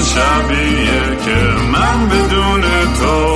شبیه که من بدون تو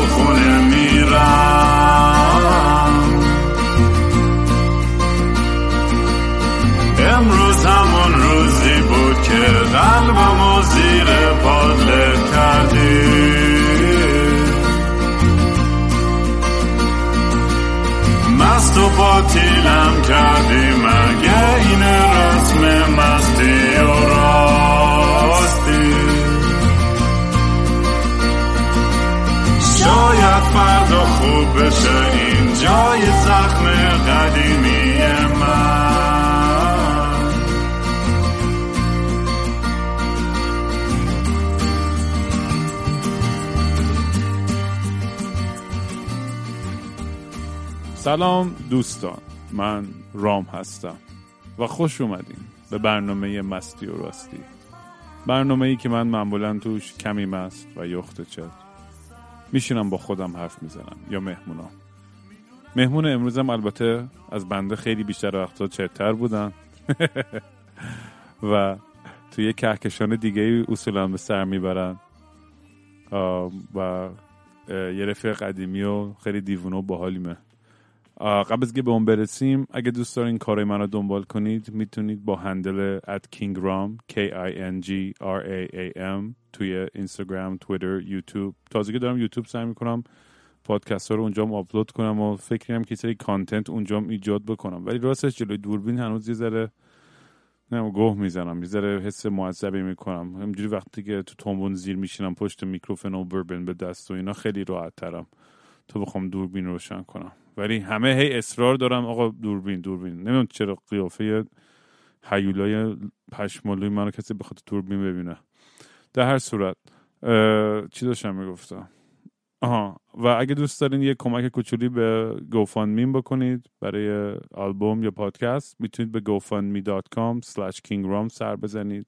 سلام دوستان من رام هستم و خوش اومدین به برنامه مستی و راستی. برنامه ای که من معمولا توش کمی مست و یخت چت میشینم با خودم حرف می‌زنم یا مهمونا. مهمون امروزم البته از بنده خیلی بیشتر وقتا چتر بودن و توی کهکشان دیگه ای اصولا به سر می‌برن. و یه رفیق قدیمی و خیلی دیوونه و باحالیمه. قبل از که به اون برسیم اگه دوست دارین کارای من رو دنبال کنید می‌تونید با handle at kingram k i n g r a a m توی اینستاگرام تویتر یوتیوب. تازگی دارم یوتیوب سعی می‌کنم پادکست ها رو اونجا آپلود کنم و فکریم که سری content اونجا ایجاد بکنم. ولی راستش جلوی دوربین هنوز یه ذره نه گوه می‌زنم. یه ذره حس معذبی می‌کنم. همینجوری وقتی که تو تومبون زیر میشینم پشت میکروفون و بربن به دست و اینا خیلی راحت ترم. تو بخوام دوربین روشن کنم. ولی همه هی اصرار دارم آقا دوربین دوربین. نمی‌دونم چرا قیافه هیولای پشمالوی منو کسی بخواد دوربین ببینه. در هر صورت چی داشتم می‌گفتم؟ آها و اگه دوست دارین یه کمک کوچولی به گوفاندمین بکنید برای آلبوم یا پادکست می‌تونید به gofundme.com slash kingram سر بزنید.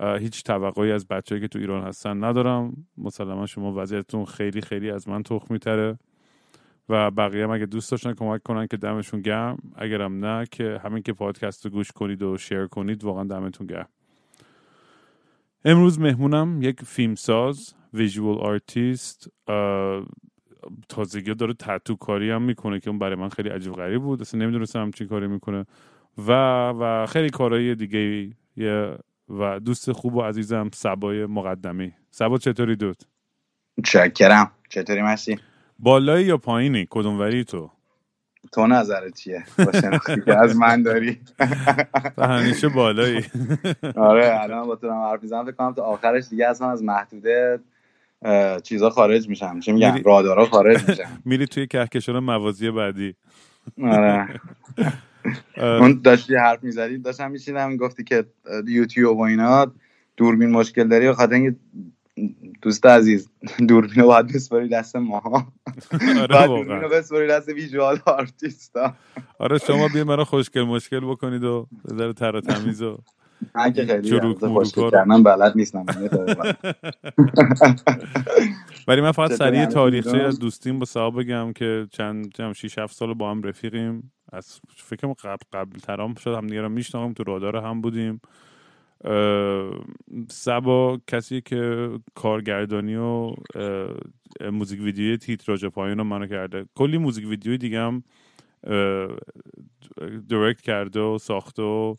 هیچ توقعی از بچه‌ای که تو ایران هستن ندارم. مسلما شما وضعیتتون خیلی خیلی از من تخمی تره و بقیه هم اگه دوست داشتن کمک کنن که دمشون گرم. اگرم نه که همین که پادکست رو گوش کنید و share کنید واقعا دمتون گرم. امروز مهمونم یک فیلمساز visual artist تازگی داره تتو کاری هم می‌کنه که اون برای من خیلی عجیب غریب بود. اصلا نمی‌دونستم همچین کاری می‌کنه. و و خیلی کارهای دیگه و دوست خوب و عزیزم صبای مقدمی. صبا چطوری dude؟ چکرم چطوری مسی بالایی یا پایینی؟ کدوموری تو؟ تو نظرت چیه؟ با شناختی که از من داری؟ و همیشه بالایی. آره الان با تو دارم حرف می‌زنم. فکر کنم تا آخرش دیگه اصلا از محدوده چیزا خارج میشم چی میگم رادارا خارج میشم میری توی کهکشان موازی بعدی. آره. اون داشتی حرف می‌زدی؟ داشتم میشینم گفتی که یوتیوب و اینا دوربین مشکل داری به خاطر اینکه دوست عزیز دوربین رو باید بسپاری دست ما آره باید دوربین واقعا رو بسپاری دست ویژوال آرتیستا آره شما بیا مرا خوشگل مشکل بکنید و ذره تر و تمیز و من که خیلی خوشگل. کردن بلد نیستم طرف. ولی من فقط سریع تاریخچه؟ از دوستیم با صاحب بگم که چند چند 6 7 سال با هم رفیقیم از فکرم قبل قبل ترام شد هم دیگه رو میشناختیم تو رادار هم بودیم سبا کسی که کارگردانی و موزیک ویدیوی تیتراژ پایین رو منو کرده. کلی موزیک ویدیوی دیگه هم اه، درکت کرده و ساخته و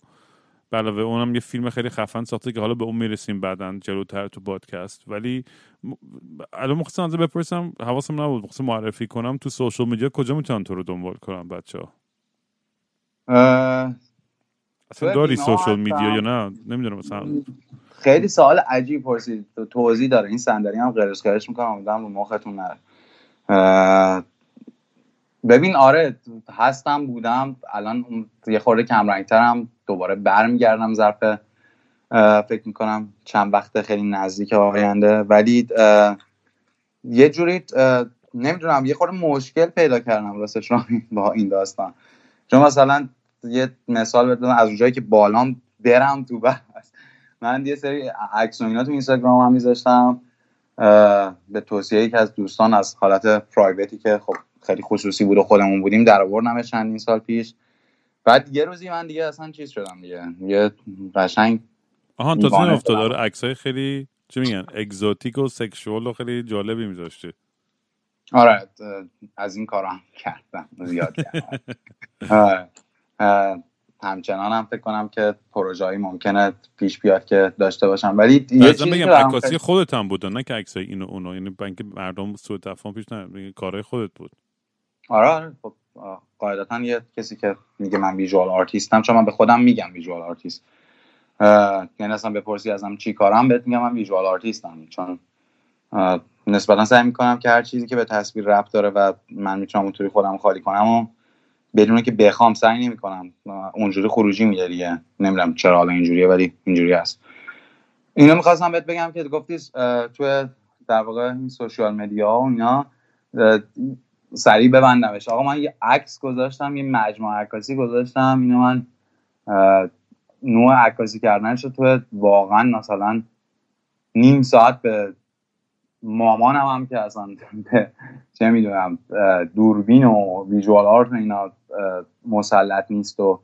علاوه اونم یه فیلم خیلی خفن ساخته که حالا به اون می‌رسیم بعدا جلوتر تو پادکست. ولی الان مخصوصا ازت بپرسم حواسم نبود. مخصوصا معرفی کنم تو سوشال میدیا کجا می‌تونن تو رو دنبال کنم بچه ها اصلا داری سوشال. میدیا یا نه؟ نمی‌دونم مثلا خیلی سوال عجیب پرسید. تو- توضیح داره. این صندلی هم قرش قرش می‌کنم. امیدوارم رو مختون نره. ببین آره هستم بودم. الان یه خورده کم رنگترم. دوباره برمیگردم ظرف. فکر می‌کنم چند وقت خیلی نزدیک آینده. ولی یه جوری نمی‌دونم یه خورده مشکل پیدا کردم راستش با این داستان. چون مثلا یه مثال بدم از اونجایی که بالام برم تو بس من یه سری عکس و اینا تو اینستاگرام هم میذاشتم به توصیه یکی از دوستان از حالت private ی که خب خیلی خصوصی بود و خودمون بودیم در آوردمش چندین سال پیش. بعد یه روزی من دیگه اصلا چیز شدم دیگه. یه قشنگ آها تازه دیوانه افتاد عکسای خیلی چی میگن exotic و sexual و خیلی جالبی میذاشتی. آره از این کارا هم کردم زیاد آره. همچنان هم فکر کنم که پروژه‌ای ممکنه پیش بیاد که داشته باشم. ولی یه چیزی بگم عکاسی خودت هم بود نه که عکسای اینو اونو. یعنی بنک مردم سوء تفاهم پیش نه کارهای خودت بود. آره آره. خب قاعدتا یه کسی که میگه من visual artist م چون من به خودم میگم visual artist. یعنی اصلا بپرسی ازم چی کارم بهت میگم من visual artist م. چون نسبتا سعی می‌کنم که هر چیزی که به تصویر ربط داره و من می‌تونم اونطوری خودم خالی کنم و بدون که بخوام سعی نمی‌کنم اونجوری خروجی میده دیگه. نمی‌دونم چرا حالا اینجوریه ولی اینجوری هست. اینو می‌خواستم بهت بگم که گفتی تو در واقع این سوشیال مدیا و اینا سریع ببندمش. آقا من یه عکس گذاشتم یه مجموعه عکاسی گذاشتم. اینو من نوع عکاسی کردنش تو واقعا مثلا نیم ساعت به مامانم هم که اصلا چه می‌دونم دوربین و ویژوال آرت اینا مسلط نیست و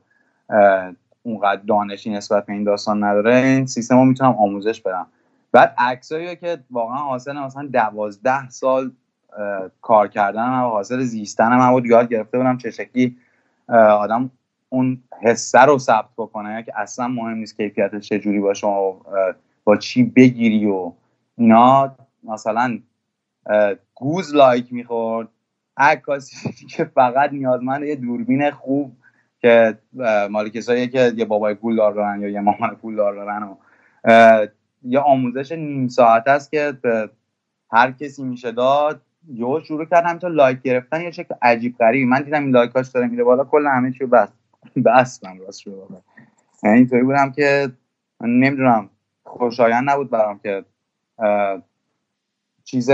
اونقدر دانشی نسبت به این داستان نداره. این سیستم رو می‌تونم آموزش بدم. بعد عکسایی که واقعا حاصل مثلا دوازده سال کار کردن و حاصل زیستن من بود یاد گرفته بودم چه شکلی آدم اون حسه رو ثبت بکنه که اصلا مهم نیست کیفیتش چجوری باشه و با چی بگیری و اینا. مثلا گوز لایک می‌خورد. عکاسی که فقط نیازمند یه دوربین خوب که مال کسایی که یه بابای پولدار دارن یا یه مامان پولدار دارن و یه آموزش نیم ساعت است که به هر کسی میشه داد. یه شروع کردم تا لایک گرفتن یه شکل عجیب غریبی من دیدم این لایکاش داره میره بالا کل همه چی بس بستم راست شد یعنی اینطوری بودم که نمی‌دونم خوشایند نبود برام که چیز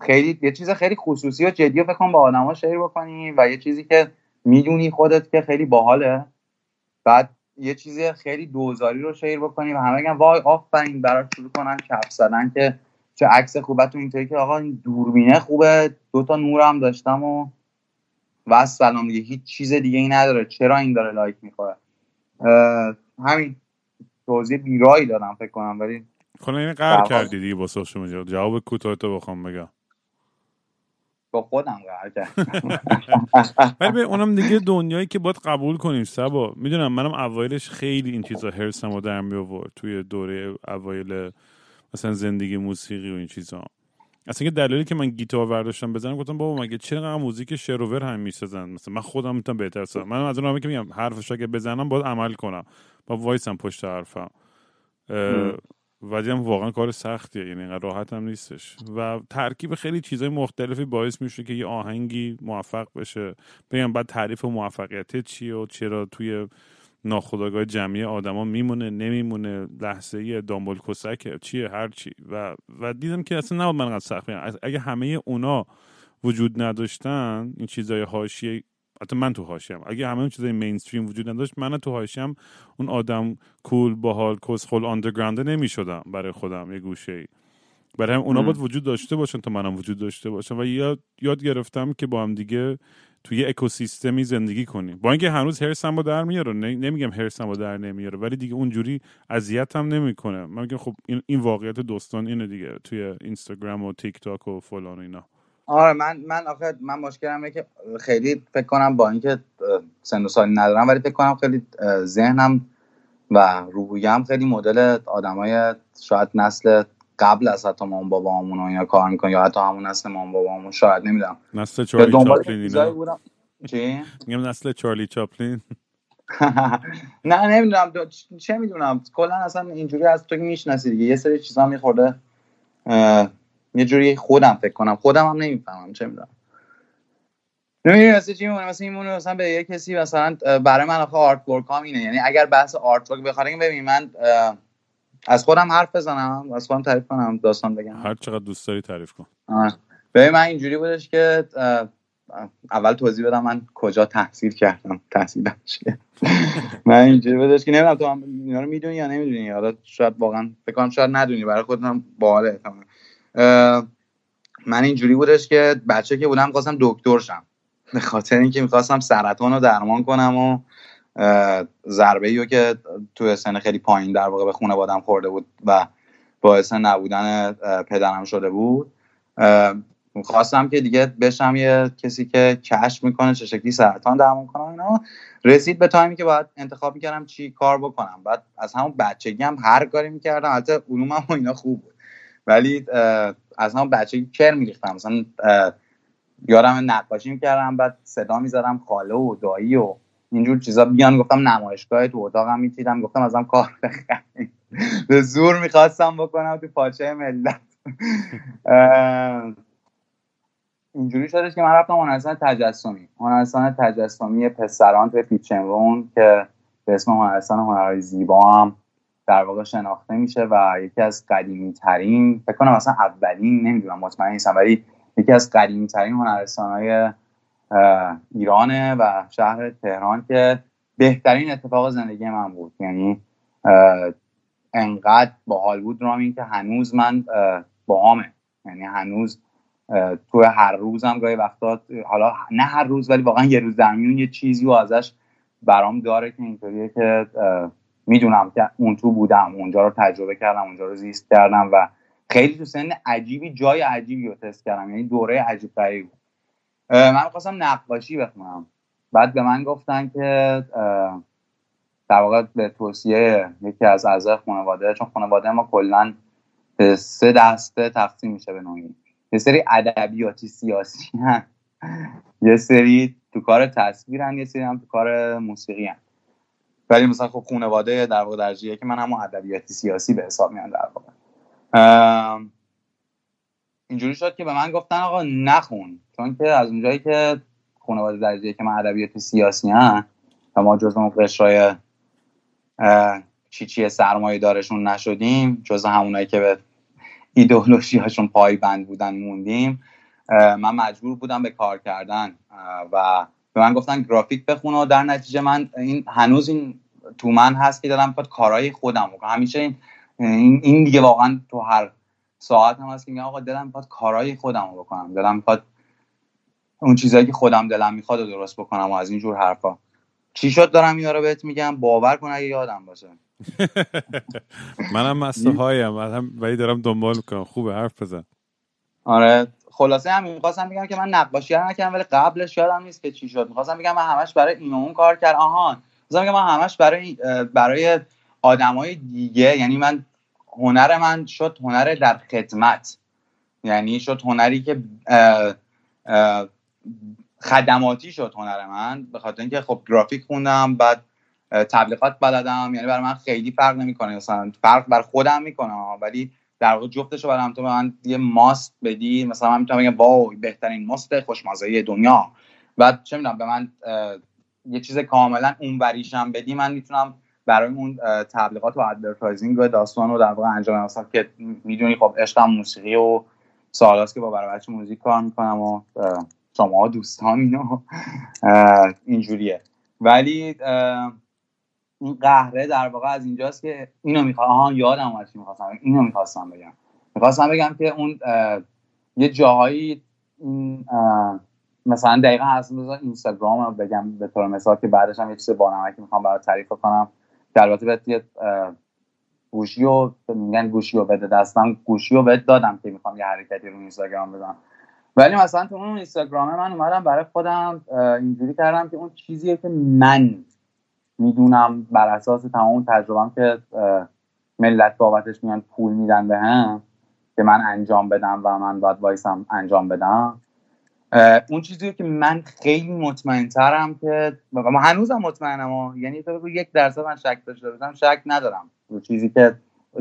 خیلی یه چیز خیلی خصوصی و جدی فکر با آدما شیر بکنی و یه چیزی که می‌دونی خودت که خیلی باحاله. بعد یه چیزی خیلی دوزاری رو شیر بکنی و همه میگن وای آفرین براش شروع کنن کف زدن که چه عکس خوبه. تو اینطوری که آقا این دوربینه خوبه دوتا نورم داشتم و و سلام دیگه هیچ چیز دیگه ای نداره. چرا این داره لایک می‌خوره؟ همین توضیح بیرایی دادم فکر کنم ولی کنه این قهر کردی دیگه با سوشال جواب کوتاه تو بخوام بگم. با خودم قهر کردم. ولی اونم دیگه دنیایی که باید قبول کنیم سبا. می‌دونم منم اوایلش خیلی این چیزا هرسم و در می توی دوره اوایل مثلا زندگی موسیقی و این چیزا. اصلا که دلیلی که من گیتار برداشتم بزنم گفتم بابا مگه چرا موزیک شروور هم می‌سازن؟ مثلا من خودم می‌تونم بهتر سازم. من از اون که میگم حرفش اگه بزنم باید عمل کنم. با وایسم پشت حرفم. ولی هم واقعا کار سختیه یعنی راحت هم نیستش. و ترکیب خیلی چیزای مختلفی باعث میشه که یه آهنگی موفق بشه. بگم بعد تعریف موفقیت چیه و چرا توی ناخداگاه جمعی آدما میمونه نمیمونه لحظه ای دامبل کسک چیه هر چی. و و دیدم که اصلا نباید من سخت اگه همه اونا وجود نداشتن این چیزای حاشیه حتی من تو حاشیه‌ام. اگه همه اون چیزای mainstream وجود نداشت من تو حاشیه‌ام اون آدم cool باحال کسخل underground نمی‌شدم برای خودم یه گوشه ای برای هم اونا باید وجود داشته باشن تا منم وجود داشته باشم و یاد, یاد گرفتم که با هم دیگه توی اکوسیستمی زندگی کنیم. با اینکه هنوز هرسم با در میاره نمیگم هرسم با در نمیاره ولی دیگه اونجوری اذیت هم نمی‌کنه. من میگم خب این, این واقعیت دوستان اینه دیگه توی اینستاگرام و تیک تاک و فلان و اینا. آره من من آخه من مشکلم که خیلی فکر کنم با اینکه سن و سالی ندارم ولی فکر کنم خیلی ذهنم و روحیم خیلی مدل آدمای شاید نسل قبل از حتی مام بابامون و اینا کار می‌کنه یا حتی همون نسل مام بابامون شاید نمی‌دونم. نسل چارلی چاپلین چی؟ میگم نسل چارلی چاپلین. نه نمی‌دونم. چه می‌دونم. کلا اصلا اینجوری از تو می‌شناسی دیگه. یه سری چیزا میخورده. یه جوری خودم فکر کنم. خودم هم نمی‌فهمم چه می‌دونم. نمی‌دونی مثلا چی میمونه؟ مثلا این مثلا به یه کسی مثلا برای من آخه آرت ورک هم اینه. یعنی اگر بحث آرت ورک بخواد ببین من از خودم حرف بزنم از خودم تعریف کنم داستان بگم. هر چقدر دوست داری تعریف کن. ببین من اینجوری بودش که اول توضیح بدم من کجا تحصیل کردم تحصیلم چیه من اینجوری بودش که نمی‌دونم تو هم اینا رو می‌دونی یا نمی‌دونی. حالا شاید واقعا فکر کنم شاید ندونی. برای خودم باحاله من اینجوری بودش که بچه که بودم خواستم دکتر شم. به خاطر اینکه می‌خواستم سرطان رو درمان کنم و ضربه ای که تو سن خیلی پایین در واقع به خونه بادم خورده بود و باعث نبودن پدرم شده بود. خواستم که دیگه بشم یه کسی که کشف می‌کنه چه شکلی سرطان درمان کنه اینا. رسید به تایمی که باید انتخاب می‌کردم چی کار بکنم. بعد از همون بچگی هم هر کاری می‌کردم. البته علومم و اینا خوب بود. ولی از همون بچگی کر میریختم. مثلا یارم نقاشی می‌کردم بعد صدا می‌زدم خاله و دایی و اینجور چیزا بیان گفتم نمایشگاه تو اتاقم میتیدم گفتم ازم کار بخریم به زور می‌خواستم بکنم تو پاچه ملت. اینجوری شدش که من رفتم هنرستان تجسمی. هنرستان تجسمی پسران توی پیچنرون که به اسم هنرستان هنرهای زیبا هم در واقع شناخته میشه و یکی از قدیمی ترین فکر کنم مثلا اولین نمی‌دونم مطمئن نیستم ولی یکی از قدیمی ترین هنرستان های ایرانه و شهر تهران که بهترین اتفاق زندگی من بود. یعنی انقدر باحال بود رامین که هنوز من باهامه. یعنی هنوز تو هر روزم گاهی وقتا حالا نه هر روز ولی واقعا یه روز در یه چیزی و ازش برام داره که اینطوریه که می‌دونم که اون تو بودم اونجا رو تجربه کردم اونجا رو زیست کردم و خیلی تو سن عجیبی جای عجیبی رو تست کردم یعنی دوره عجیب غریب من خواستم نقاشی بخونم بعد به من گفتن که در واقع به توصیه یکی از اعضای خانواده چون خانواده ما کلا به سه دسته تقسیم میشه به نوعی یه سری ادبیاتی سیاسی هن. یه سری تو کار تصویرن یه سری هم تو کار موسیقی هن. ولی مثلا خب خانواده در واقع درجیه که من همون ادبیاتی سیاسی به حساب میان در واقع. اینجوری شد که به من گفتن آقا نخون چون که از اونجایی که خانواده درجه که من ادبیات سیاسی هم و ما جز اون قشرای چی چی سرمایه دارشون نشدیم جز همونایی که به ایدئولوژی هاشون بند بودن موندیم من مجبور بودم به کار کردن و به من گفتن گرافیک بخون و در نتیجه من این هنوز این تو من هست که دارم کارهای کارهای خودم بکنم همیشه این این دیگه واقعا تو هر ساعت هم هست که میگم آقا دلم می‌خواد کارهای خودم رو بکنم. دلم می‌خواد اون چیزایی که خودم دلم می‌خواد رو درست بکنم و از اینجور حرفا. چی شد دارم اینا رو بهت میگم؟ باور کن اگه یادم باشه. منم مسته هایم ولی دارم دنبال می‌کنم. خوبه حرف بزن. آره خلاصه هم می‌خواستم بگم که من نقاشی نکردم ولی قبلش یادم نیست که چی شد. می‌خواستم بگم من همش برای این اون کار کرد. آهان می‌خواستم بگم من همش برای برای آدمای دیگه یعنی من هنر من شد هنر در خدمت. یعنی شد هنری که خدماتی شد هنر من. به خاطر اینکه خب گرافیک خوندم بعد تبلیغات بلدم. یعنی برای من خیلی فرق نمی‌کنه. مثلا فرق بر خودم می‌کنه ولی در واقع جفتش رو برام تو من یه ماست بدی مثلا من می‌تونم بگم wow بهترین ماست خوشمزه دنیا. بعد چه می‌دونم به من یه چیز کاملا اونوریشم بدی من می‌تونم برای اون تبلیغات و advertising و داستان رو در واقع انجام بدم که می‌دونی خب عشقم موسیقی و سالاست که با برای بچه موزیک کار می‌کنم و شما دوستان اینو. اینجوریه. ولی این قهره در واقع از اینجاست که اینو می‌خوام آها یادم اومد چی می‌خواستم. اینو می‌خواستم بگم. می‌خواستم بگم که اون یه جاهایی مثلا دقیقا از اینستاگرام رو بگم به طور مثال که بعدش هم یه چیز بانمکی می‌خوام برای تعریف کنم. که البته بهت یه گوشی رو میگن گوشی رو بده دستم گوشی رو بهت دادم که می‌خوام یه حرکتی رو اینستاگرام بزنم. ولی مثلا تو اون اینستاگرام من اومدم برای خودم اینجوری کردم که اون چیزیه که من می‌دونم بر اساس تمام تجربم که ملت بابتش میان پول میدن به هم که من انجام بدم و من باید وایسم انجام بدم. اون چیزی که من خیلی مطمئن ترم که ما هنوزم مطمئنم یعنی تو یک درصد من شک داشته باشم شک ندارم رو چیزی که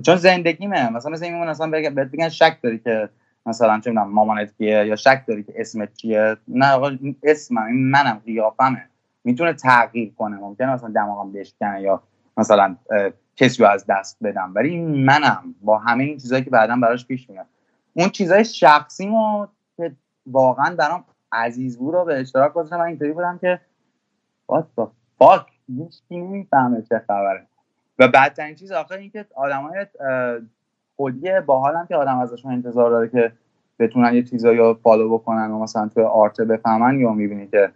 چون زندگیمه. مثلا مثل این مثلا بهت بگن شک داری که مثلا چه می‌دونم مامانت کیه یا شک داری که اسمت چیه. نه آقا اسمم این منم قیافمه. می‌تونه تغییر کنه. ممکنه مثلا دماغم بشکنه یا مثلا کسی رو از دست بدم. ولی منم با همه این چیزهایی که بعدا براش پیش میاد. اون چیزای شخصیمو که واقعا برام عزیز بود رو به اشتراک گذاشتم من اینطوری بودم که what the fuck هیچکی نمی‌فهمه چه خبره. و بدترین چیز آخر این که خودی باحالم که آدم ازشون انتظار داره که بتونن یه چیزایی رو follow بکنن و مثلا توی art بفهمن یا می‌بینی که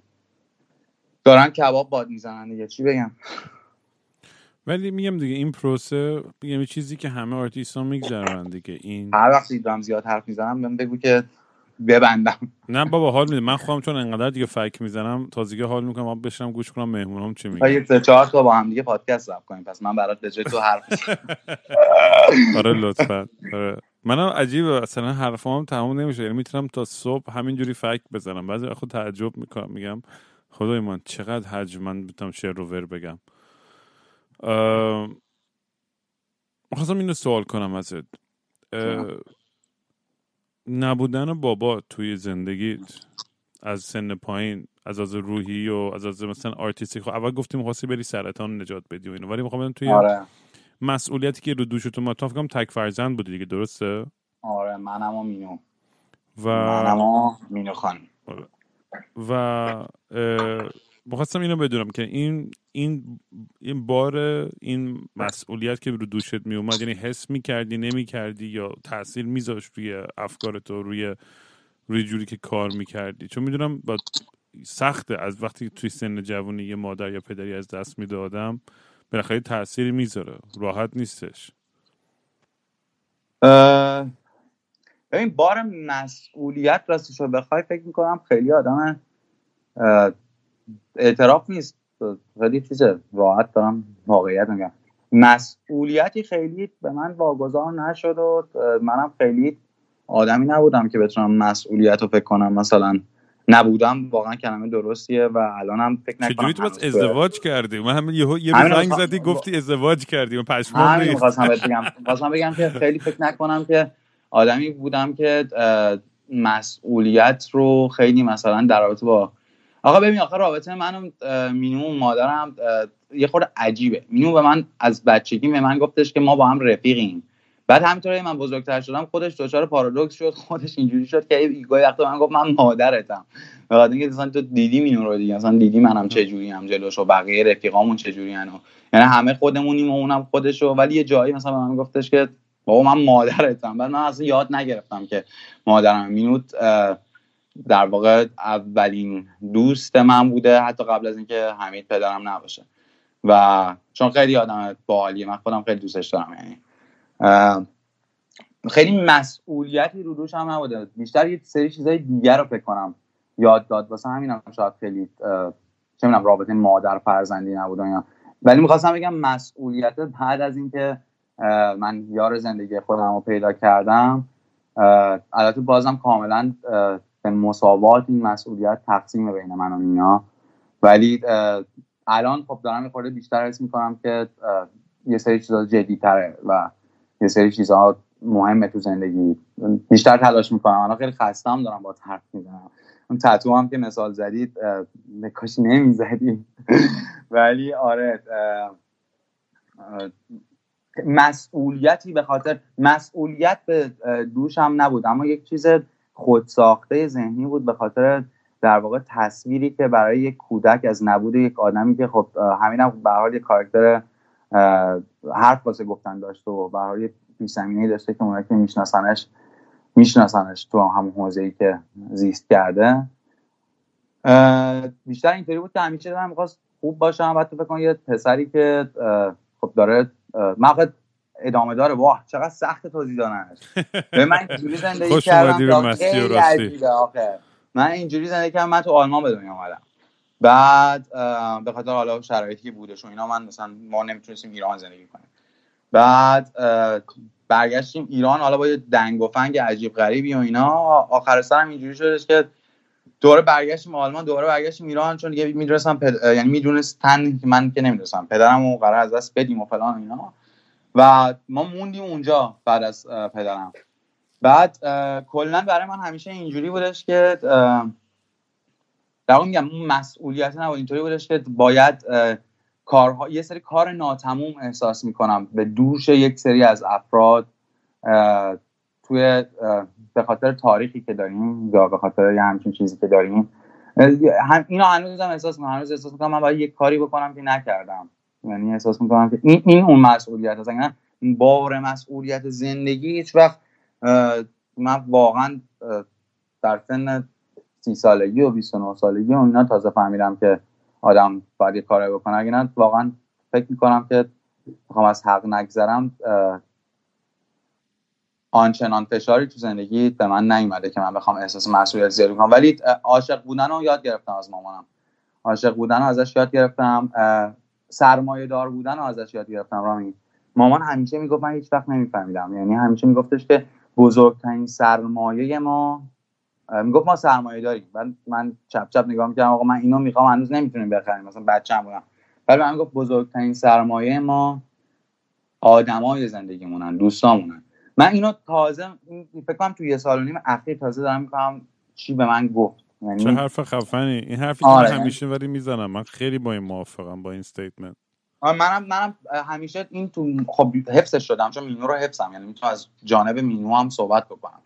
دارن کباب باد می‌زنن دیگه. چی بگم؟ ولی میگم دیگه این پروسه میگم چیزی که همه آرتیست ها میگذرن دیگه. این هر وقت دیدم زیاد حرف می‌زنم بهم بگو که ببندم. نه بابا حال میده. من خودم چون انقدر دیگه فک می‌زنم تازگی حال می‌کنم آب بشم گوش کنم مهمونام چی میگن. یه سه چهار تا با هم دیگه پادکست ضبط کنیم. پس من برات به جای تو حرف آره لطفا. آره. منم عجیبه. اصلا حرفام تموم نمیشه. یعنی می‌تونم تا صبح همینجوری فک بزنم. بعضی خود تعجب می‌کنم. میگم خدای من چقدر حج من بتونم شعر رو ور بگم. خواستم اینو سوال کنم ازت. نبودن بابا توی زندگیت از سن پایین از از روحی و از از مثلا آرتیستی خب اول گفتیم خواستی بری سرطان نجات بدی و اینو ولی می‌خوام توی آره. مسئولیتی که رو دوش تو ما فکر تک فرزند بودی دیگه درسته؟ آره منم و مینو. و منم و مینو خان. آره. و می‌خواستم اینو بدونم که این این این بار این مسئولیت که رو دوشت می اومد یعنی حس می‌کردی نمی‌کردی یا تاثیر میذاشت روی افکار تو روی روی جوری که کار می‌کردی؟ چون می‌دونم با سخته از وقتی توی سن جوانی یه مادر یا پدری از دست میده آدم بالاخره تاثیری می‌ذاره. راحت نیستش. ببین بار مسئولیت راستش رو بخوای فکر می‌کنم خیلی آدم اعتراف نیست. خیلی چیزه. راحت دارم واقعیت میگم. مسئولیتی خیلی به من واگذار نشد و منم خیلی آدمی نبودم که بتونم مسئولیت رو فکر کنم. مثلا نبودم واقعا کلمه درستیه و الانم فکر نکنم چجوری تو بس ازدواج کردی؟ من همین یه یه زنگ زدی گفتی ازدواج کردی. و پشمام نیست خواستم بگم. بگم که خیلی فکر نکنم که آدمی بودم که مسئولیت رو خیلی مثلا در رابطه با آقا ببین آخه رابطه من و مینو مادرم یه خورده عجیبه. مینو به من از بچگی به من گفتش که ما با هم رفیقیم. بعد همینطوری من بزرگتر شدم خودش دچار پارادوکس شد خودش اینجوری شد که گاهی وقتا من گفت من مادرتم. بعد اینکه مثلا تو دیدی مینو رو دیگه مثلا دیدی منم چه جوری هم جلوش و بقیه رفیقامون چه جوری یعنی همه خودمونیم و اونم خودشو ولی یه جایی مثلا به من گفتش که بابا من مادرتم. بعد من اصلا یاد نگرفتم که مادرم مینوت در واقع اولین دوست من بوده حتی قبل از اینکه حمید پدرم نباشه. و چون خیلی آدم باحالیه من خودم خیلی دوستش دارم یعنی خیلی مسئولیتی رو دوش هم نبوده. بیشتر یه سری چیزای دیگر رو فکر کنم یاد داد. واسه همین هم شاید خیلی چه رابطه مادر فرزندی نبود ولی می‌خواستم بگم مسئولیت بعد از اینکه من یار زندگی خودم رو پیدا کردم. البته بازم کاملا به مساوات این مسئولیت تقسیم بین من و مینا. ولی الان خب دارم خورده بیشتر حس می‌کنم که یه سری چیزا جدی تره و یه سری چیزها مهمه تو زندگی. بیشتر تلاش می‌کنم. الان خیلی خستم دارم با حرف می‌زنم. اون تتو هم که مثال زدید کاش نمی‌زدیم. ولی آره مسئولیتی به خاطر مسئولیت به دوشم نبود. اما یک چیز خودساخته ذهنی بود به خاطر در واقع تصویری که برای یک کودک از نبود یک آدمی که خب همینم هم به حال یک کاراکتر حرف واسه گفتن داشته و به حال زمینه داشته که اونایی که میشناسنش میشناسنش تو همون حوزه ای که زیست کرده. بیشتر اینطوری بود که همیشه دارم می‌خواست خوب باشم. بعد تو فکر یه پسری که خب داره من ادامه داره. واه چقدر سخت توضیح دادنش به من اینجوری زندگی کردم خیلی عجیبه آخه. من اینجوری زندگی کردم من تو آلمان به دنیا اومدم. بعد به خاطر حالا شرایطی که بودش و اینا من مثلا ما نمی‌تونستیم ایران زندگی کنیم. بعد برگشتیم ایران حالا با یه دنگ و فنگ عجیب غریبی و اینا. آخر سرم اینجوری شدش که دوره برگشتیم آلمان دوره برگشتیم ایران چون دیگه می‌دونستم پد... یعنی می‌دونستن من که نمی‌دونستم پدرم و قرار از دست بدیم و فلان اینا. و ما موندیم اونجا بعد از پدرم. بعد کلا برای من همیشه اینجوری بودش که در میگم اون مسئولیت نبود اینطوری بودش که باید کارها یه سری کار ناتموم احساس می‌کنم. به دوش یک سری از افراد توی به خاطر تاریخی که داریم یا به خاطر یه همچین چیزی که داریم هم اینو هنوز هم احساس می‌کنم هنوز احساس می‌کنم من باید یک کاری بکنم که نکردم. یعنی احساس می‌کنم که این, این اون مسئولیت هست یعنی بار مسئولیت زندگی هیچ وقت من واقعا در سن سی سالگی و 29 سالگی و اینا تازه فهمیدم که آدم باید یه کاری بکنه. اگه نه واقعا فکر می‌کنم که می‌خوام از حق نگذرم آنچنان فشاری تو زندگی به من نیومده که من بخوام احساس مسئولیت زیادی کنم. ولی عاشق بودن رو یاد گرفتم از مامانم. عاشق بودن رو ازش یاد گرفتم. سرمایه دار بودن رو ازش یاد گرفتم. رامی مامان همیشه می‌گفت من هیچ وقت نمیفهمیدم. یعنی همیشه میگفتش که بزرگترین سرمایه ما می‌گفت ما سرمایه داریم من من چپ چپ نگاه می‌کردم آقا من اینو می‌خوام هنوز نمی‌تونیم بخریم. مثلا بچه‌م بودم. ولی من می‌گفت بزرگترین سرمایه ما آدمای زندگیمونن دوستامونن. من اینو تازه فکر کنم تو یه سال و نیم اخیر تازه دارم می‌کنم چی به من گفت. یعنی چه حرف خفنی. این حرفی آره. که همیشه ولی می‌زنم. من خیلی با این موافقم با این استیتمنت منم منم همیشه این تو خب حفظش شدم چون مینو رو حفظم. یعنی می‌تونم از جانب مینو هم صحبت بکنم.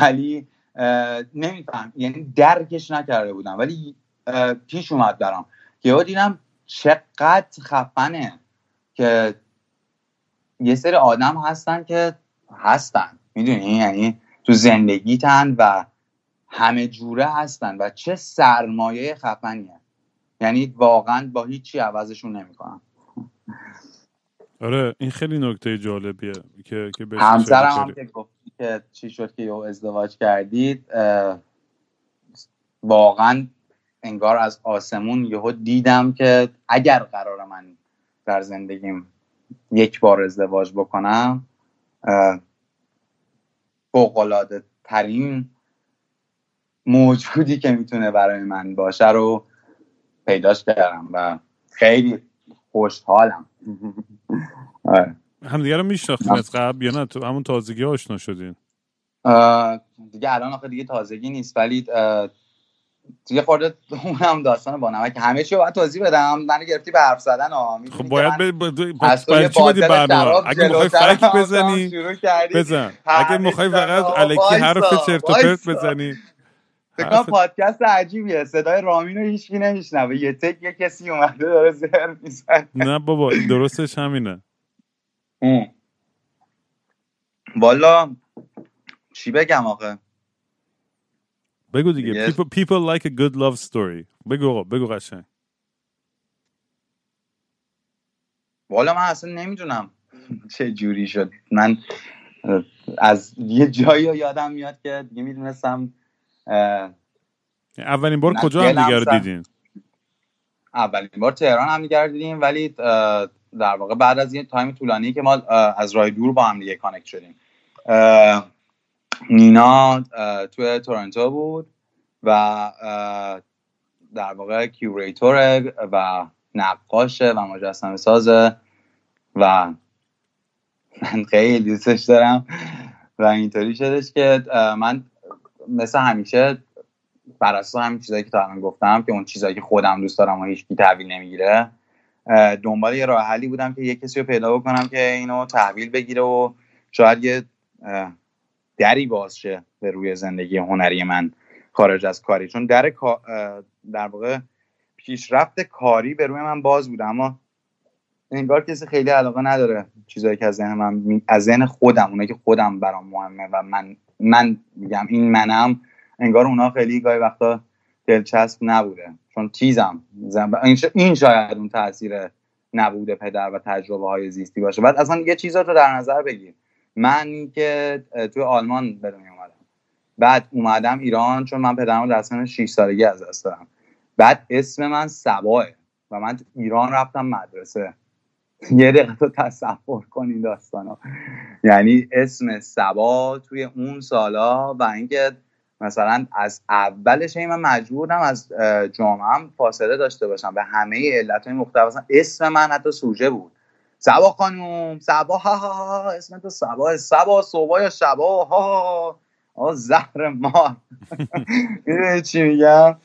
ولی نمیفهم. یعنی درکش نکرده بودم. ولی پیش اومد برام. که دیدم چقدر خفنه که یه سری آدم هستن که هستن. می‌دونی؟ یعنی تو زندگیتن و همه جوره هستن و چه سرمایه خفنیه. یعنی واقعا با هیچی عوضشون نمی‌کنم آره این خیلی نکته جالبیه که که همسرم هم که گفتی که چی شد که یو ازدواج کردید واقعا انگار از آسمون یهو دیدم که اگر قرار من در زندگیم یک بار ازدواج بکنم فوقلاده ترین موجودی که می‌تونه برای من باشه رو پیداش کردم و خیلی خوشحالم. آره. همدیگه رو میشناختین از قبل یا نه؟ تو همون تازگی آشنا شدین؟ دیگه الان آخه دیگه تازگی نیست ولی دیگه خورده اونم داستان با نمک. همه چی باید توضیح بدم. من گرفتی به حرف زدن خب باید برای چی باید برنامه؟ اگه می‌خوای فکت بزنی بزن. اگه می‌خوای فقط الکی حرف چرت و پرت بزنی. فکر پادکست عجیبیه. صدای رامین رو هیچکی نمیشنوه. یه تک یه کسی اومده داره زهر میزن نه بابا درستش همینه. والا چی بگم آقا؟ بگو دیگه. People, people like a good love story. بگو آقا بگو قشنگ. والا من اصلا نمی‌دونم چه جوری شد. من از یه جایی یادم میاد که دیگه می‌دونستم اولین بار کجا هم دیگر دیدین؟ اولین بار تهران هم دیگر دیدیم ولی در واقع بعد از یه time طولانی که ما از راه دور با هم دیگه connect شدیم. نینا توی تورنتو بود و در واقع کیوریتور و نقاشه و مجسمه سازه و من خیلی دوستش دارم و اینطوری شدش که من مثل همیشه بر اساس همین چیزایی که تا الان گفتم که اون چیزایی که خودم دوست دارم و هیچ کی تحویل نمی‌گیره دنبال یه راه حلی بودم که یه کسی رو پیدا بکنم که اینو تحویل بگیره و شاید یه دری باز شه به روی زندگی هنری من خارج از کاری. چون در در واقع پیشرفت کاری به روی من باز بود اما انگار کسی خیلی علاقه نداره چیزایی که از ذهن من از ذهن خودم اونایی که خودم برام مهمه و من من میگم این منم انگار اونا خیلی گاهی وقتا دلچسب نبوده. چون چیزم این شاید اون تاثیر نبوده پدر و تجربه های زیستی باشه. بعد اصلا یه چیزا رو در نظر بگیر. من که توی آلمان به دنیا اومدم. بعد اومدم ایران چون من پدرم در سن 6 سالگی از دست دارم بعد اسم من سباه و من ایران رفتم مدرسه. یه دقیقه تو تصور کن این داستانا. یعنی اسم سبا توی اون سالا و اینکه مثلا از اولش من مجبورم از جامعه فاصله داشته باشم. به همه علت های مختلف اسم من حتی سوژه بود. سبا خانوم سبا ها ها ها اسم تو سبا سبا صبح یا شبا ها ها زهر ما چی میگم؟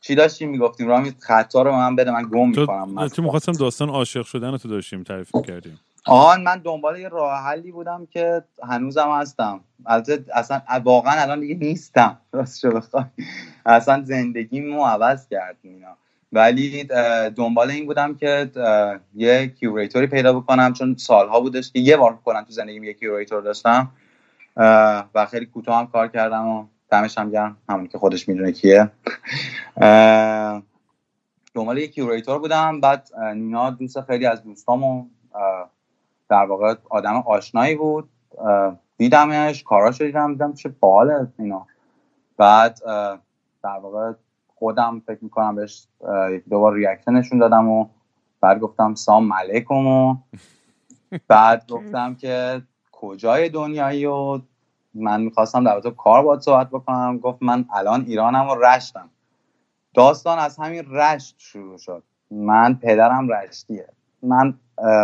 چی داشتیم می‌گفتیم؟ رامی خطا رو من بده من گم می‌کنم تو می‌خواستم داستان عاشق شدن تو داشتیم تعریف کردیم آن من دنبال یه راه حلی بودم که هنوزم هستم. البته اصلا واقعا الان دیگه نیستم. راستش بخوای اصلا زندگیمو عوض کرد اینا. ولی دنبال این بودم که یه curator ی پیدا بکنم چون سالها بودش که یه بار هم تو زندگیم یه curator داشتم. و خیلی کوتاه هم کار کردم و دمش هم گرم. همون که خودش می‌دونه کیه. دنبال یک curator بودم. بعد نینا دوست خیلی از دوستامو در واقع آدم آشنایی بود. دیدمش کاراش دیدم دیدم چه باحاله اینا بعد در واقع خودم فکر می‌کنم بهش دوبار ریاکشن نشون دادم و بعد گفتم سام علیکم و بعد گفتم که کجای دنیایی و من می‌خواستم در تو کار باید صحبت بکنم. گفت من الان ایرانم و رشتم. داستان از همین رشت شروع شد. من پدرم رشتیه. من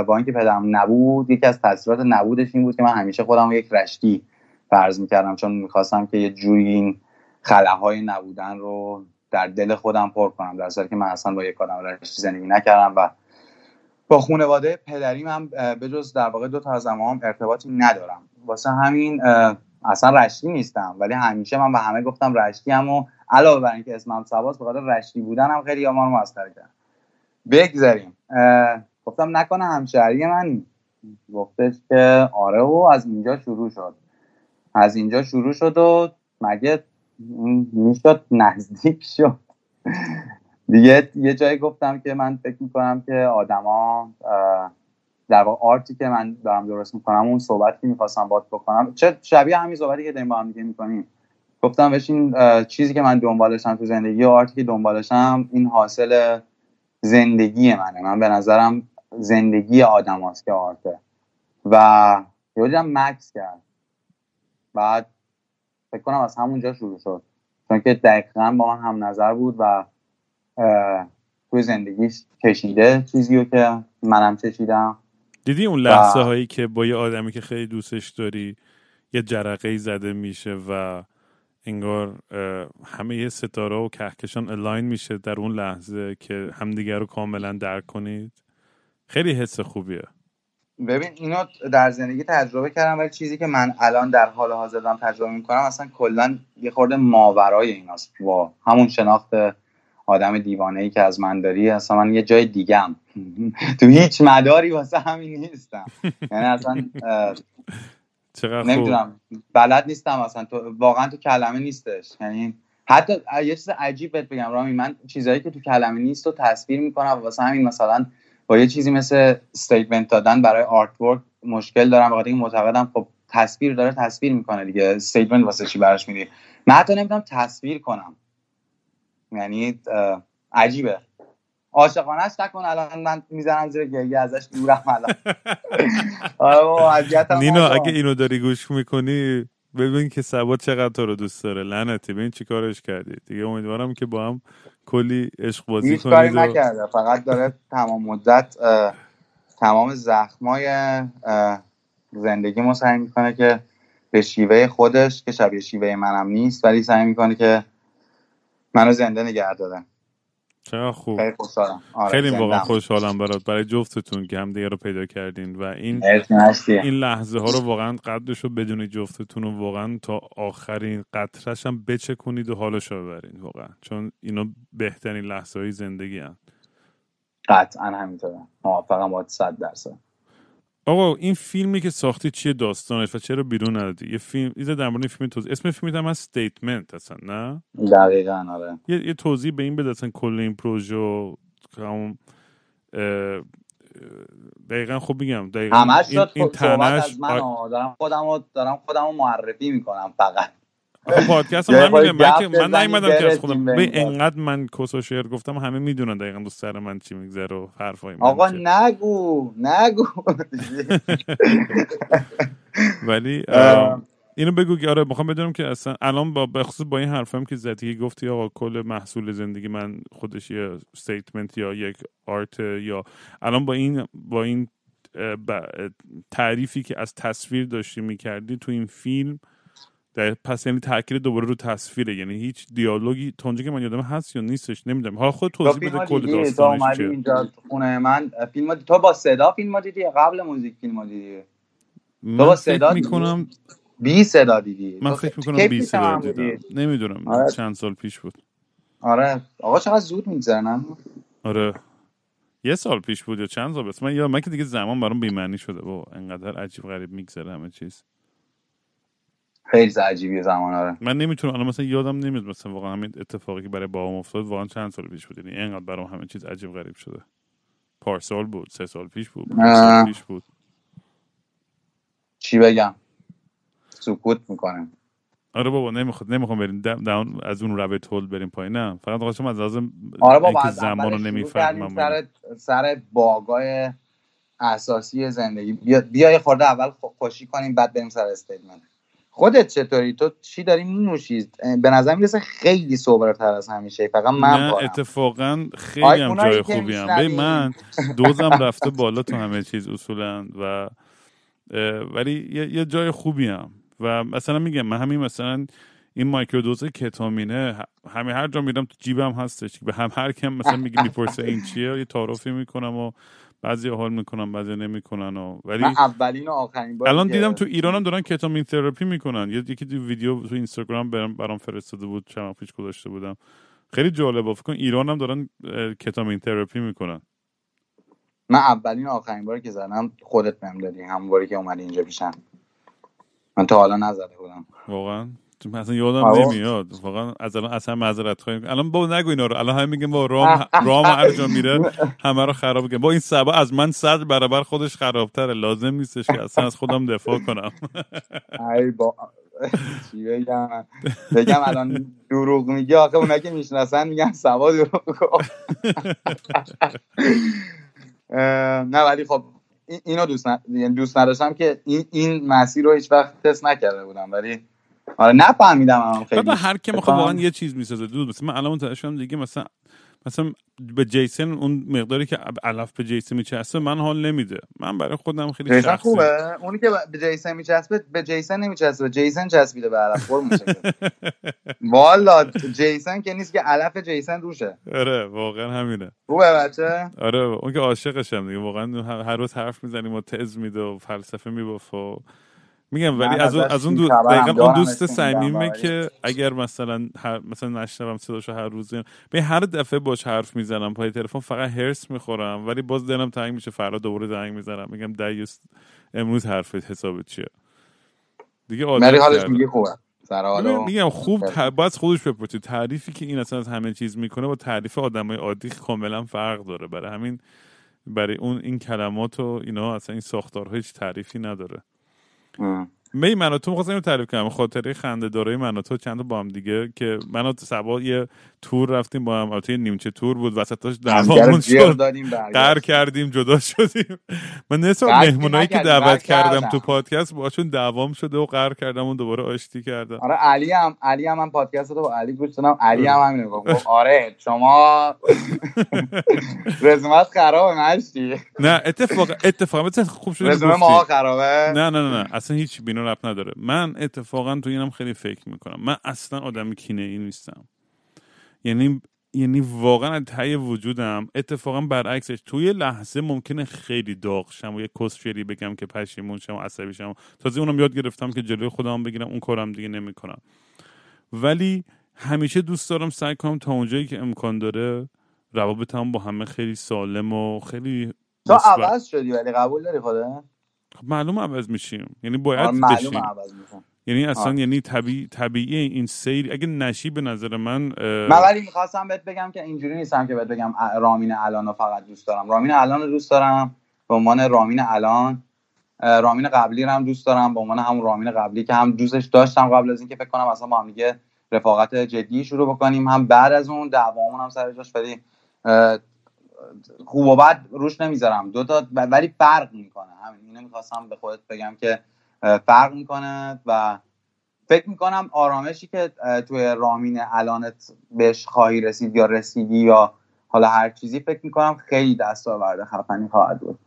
با اینکه پدرم نبود یکی از تاثیرات نبودش این بود که من همیشه خودم یک رشتی فرض می‌کردم. چون می‌خواستم که یه جوری این خلاهای نبودن رو در دل خودم پر کنم در صورتی که من اصلا با یک آدم رشتی زندگی نکردم و با خانواده پدریم هم به جز در واقع دو تا از هم ارتباطی ندارم. واسه همین اصلا رشتی نیستم ولی همیشه من به همه گفتم رشتی هم و علاوه بر اینکه اسمم سباس به خاطر رشتی بودن هم خیلی ما رو مسخره کردن بگذاریم گفتم نکنه همشهری من. گفتش که آره و از اینجا شروع شد. از اینجا شروع شد و مگه می‌شد نزدیک شد. دیگه یه جایی گفتم که من فکر می‌کنم که آدما در واقع آرتی که من دارم درست می‌کنم اون صحبتی که می‌خواستم باد بکنم چه شبیه همین صحبتی که داریم با هم دیگه می‌کنیم. گفتم بهش این چیزی که من دنبالشم تو زندگی آرتی که دنبالشم این حاصل زندگی منه. من به نظرم زندگی آدم هاست که آرته. و یه مکس کرد. بعد فکر کنم از همونجا شروع شد. چون که دقیقا با من هم نظر بود و توی زندگیش کشیده چیزی رو که منم چشیدم. دیدی اون لحظه هایی که با یه آدمی که خیلی دوستش داری یه جرقه زده میشه و انگار همه یه ستاره و کهکشان الاین میشه در اون لحظه که همدیگه رو کاملا درک کنید خیلی حس خوبیه. ببین اینو در زندگی تجربه کردم ولی چیزی که من الان در حال حاضر دارم تجربه می‌کنم اصلا کلا یه خورده ماورای ایناست. با همون شناخت آدم دیوانه ای که از من داری اصلا من یه جای دیگم تو هیچ مداری واسه همین نیستم. یعنی اصلا نمی‌دونم بلد نیستم اصلا. تو واقعا تو کلمه نیستش. یعنی حتی یه چیز عجیب بهت بگم رامی من چیزهایی که تو کلمه نیست رو تصویر می‌کنم واسه همین مثلا با یه چیزی مثل statement دادن برای artwork مشکل دارم. بخاطر اینکه معتقدم خب تصویر داره تصویر می‌کنه دیگه. statement واسه چی براش میدی؟ من حتی نمی‌تونم تصویر کنم. یعنی عجیبه. عاشقانش نکن الان من می‌زنم زیر گریه ازش دورم الان. آره نینو اگه اینو داری گوش می‌کنی ببین که سبات چقدر تو رو دوست داره. لعنتی ببین چی کارش کردی؟ دیگه امیدوارم که با هم کلی عشق بازی کنید کاری نکرده. فقط داره تمام مدت تمام زخمای زندگی سعی می‌کنه که به شیوه خودش که شبیه شیوه منم نیست ولی سعی می‌کنه که منو زنده نگه داره. چرا خوب. خیلی خوشحالم. آره خیلی واقعا خوشحالم برات. برای جفتتون که هم دیگه رو پیدا کردین و این این لحظه ها رو واقعا قدرش رو بدونید جفتتون رو واقعا تا آخرین قطرش هم بچکونید و حالش رو ببرین واقعا. چون اینا بهترین لحظه های زندگی هم قطعا همینطوره. موافقم باید صد درصد. آقا این فیلمی که ساختی چیه داستانش و چرا بیرون ندادی یه فیلم ایزه در مورد فیلم توضیح اسم فیلم هم استیتمنت اصلا نه؟ دقیقا آره. یه, یه توضیح به این بده اصلا کل این پروژه و همون دقیقا خوب میگم دقیقا همش این, این از من دارم خودم دارم خودم معرفی می‌کنم فقط. خب پادکست هم همینه من, من نیومدم که از خودم. به انقدر من کس و شعر گفتم همه می‌دونن دقیقا دوست سر من چی میگذره و حرفای من آقا نگو نگو. ولی اینو بگو که آره می‌خوام بدونم که اصلا الان با بخصوص با این حرفم که زدی گفتی آقا کل محصول زندگی من خودش یه statement یا یک art یا الان با این با این تعریفی که از تصویر داشتی می‌کردی تو این فیلم در پس یعنی تاکید دوباره رو تصویره. یعنی هیچ دیالوگی تا که من یادم هست یا نیستش نمی‌دونم. حالا خود توضیح بده کل داستانش چیه. اینجا خونه من. فیلم تو با صدا فیلم دیدی؟ قبل موزیک فیلم دیدی؟ تو با صدا می‌کنم بی صدا دیدی. من فکر می‌کنم بی صدا دیدم. نمی‌دونم. آره. چند سال پیش بود. آره. آقا چقدر زود میگذرنم آره. یه سال پیش بود یا چند سال بس من یا من که دیگه زمان برام بی‌معنی شده. با انقدر عجیب غریب میگذره همه چیز. خیلی عجیبیه زمان آره. من نمی‌تونم الان مثلا یادم نمیاد مثلا واقعا همین اتفاقی که برای بابام افتاد واقعا چند سال پیش بود. یعنی اینقدر برام همه چیز عجیب غریب شده. پارسال بود سه سال پیش بود سال. پیش بود. چی بگم؟ سکوت می‌کنم. آره بابا نمی‌خواد نمی‌خوام بریم دم- از اون رابط هول بریم پایین نه. فقط خواستم از لازم آره بابا از زمان رو اولش شروع نمی‌فهمم سر سر باگای اساسی زندگی. بیا, بیا یه خورده اول خو- خوشی کنیم بعد بریم سر استیتمنت. خودت چطوری؟ تو چی داری مینوشی به نظر می‌رسه خیلی صبرتر از همیشه فقط من نه اتفاقا خیلی هم جای خوبی هم. می‌شنویم. من دوزم رفته بالا تو همه چیز اصولا و ولی یه, یه جای خوبی هم. و مثلا میگم من همین مثلا این مایکرودوز کتامینه ه- همه هر جا میرم تو جیبم هستش. به هم هر کم مثلا میگه می‌پرسه این چیه یه تعارفی می‌کنم و بعضی حال می‌کنم بعضی نمی‌کنن و ولی من اولین و آخرین بار الان دیدم تو ایران هم دارن کتامین تراپی می‌کنن. یه یکی تو ویدیو تو اینستاگرام برام برام فرستاده بود چند پیش گذاشته بودم. خیلی جالبه. فکر کن ایران هم دارن کتامین تراپی می‌کنن. من اولین و آخرین باری که زدم خودت بهم دادی همون باری که اومدی اینجا پیشم. من تا حالا نزده بودم. واقعا؟ اصلا یادم. نمیاد. واقعا از الان اصلا معذرت خواهیم. الان بابا نگو اینا رو. الان همه میگن با رام رام هر جا میره همه رو خراب کنه با این سبا از من صد برابر خودش خرابتره. لازم نیستش که اصلا از خودم دفاع کنم. ای با چی بگم؟ بگم الان دروغ میگه آخه اونا که می‌شناسن میگن سوا دروغ نه ولی خب این- اینو دوست. یعنی دوست نداشتم که این, این مسیر رو هیچ وقت تست نکرده بودم. ولی آره نفهمیدم هم خیلی. بعد هر کی می‌خواد. واقعا یه چیز می‌سازه. دود مثلا من الان متوجه شدم دیگه مثلا مثلا به جیسن اون مقداری که علف به جیسن میچسبه من حال نمیده. من برای خودم خیلی جیسن شخصی خوبه؟ اونی که به جیسن میچسبه به جیسن نمیچسبه. جیسن چسبیده به علف. والا جیسن که نیست که علف جیسن روشه. آره واقعا همینه. خوبه بچه؟ آره اون که عاشقشم دیگه. واقعا هر هر روز حرف می‌زنیم و تز میده و فلسفه میبافه و میگم ولی از اون از اون دو... دقیقا اون دوست صمیمه که اگر مثلا هر... مثلا نشنوم صداشو هر روز به هر دفعه باش حرف می‌زنم پای تلفن فقط هرس می‌خورم ولی باز دلم تنگ میشه فردا دوباره زنگ می‌زنم. میگم دیوس امروز حرفت حسابت چیه؟ دیگه ولی عادت حالش. میگه خوبه؟ میگم خوب ت... باید خودش بپرسید تعریفی که این اصلا از همه چیز می‌کنه با تعریف آدمای عادی کاملا فرق داره. برای همین برای اون این کلمات و اینا اصلا این ساختارها هیچ تعریفی نداره. ام. می من و تو می‌خواستم اینو تعریف کنم خاطره خنده داره من و تو چند تا با هم دیگه که من و سبا یه تور رفتیم با هم. البته نیمچه تور بود. وسطاش همدیگه دعوامون شد. برگشت. کردیم جدا شدیم. من نصف مهمونایی که دعوت کردم. تو پادکست باشون دعوام شده و قهر کردم و دوباره آشتی کردم. آره علی هم علی هم من پادکست رو با علی گوش دادم. علی هم. همینو گفت آره شما رزومت خرابه مشتی. نه اتفاق اتفاقا خوب شده رزومه. ما خرابه. نه نه نه اصلا هیچ رب نداره. من اتفاقا تو اینم خیلی فکر می‌کنم. من اصلا آدم کینه ای نیستم. یعنی یعنی واقعا از ته وجودم اتفاقا برعکسش. توی لحظه ممکنه خیلی داغ شم و یه کسچری بگم که پشیمون شم و عصبی شم. تازه اونم یاد گرفتم که جلوی خودم بگیرم. اون کارم دیگه نمی‌کنم. ولی همیشه دوست دارم سعی کنم تا اونجایی که امکان داره روابطم با همه خیلی سالم و خیلی تو. عوض شدی ولی قبول داری خودت؟ خب معلوم عوض میشیم. یعنی آره باید معلومه بشیم. عوض یعنی اصلا آه. یعنی طبیعی طبیعی این سیر اگه نشی به نظر من اه، من ولی می‌خواستم بهت بگم که اینجوری نیستم که بهت بگم رامین الان رو فقط دوست دارم. رامین الان رو دوست دارم. به عنوان رامین الان رامین قبلی رو هم دوست دارم. به عنوان همون رامین قبلی که هم دوستش داشتم قبل از اینکه فکر کنم اصلا با هم دیگه رفاقت جدی شروع بکنیم. هم بعد از اون دعوامون هم سر جاش ولی خوب و بد روش نمی‌ذارم. دو تا ولی فرق می‌کنه. همین اینو می‌خواستم به خودت بگم که فرق می‌کنه و فکر می‌کنم آرامشی که توی رامین الانت بهش خواهی رسید یا رسیدی یا حالا هر چیزی فکر می‌کنم خیلی دستاورد خفنی خواهد بود.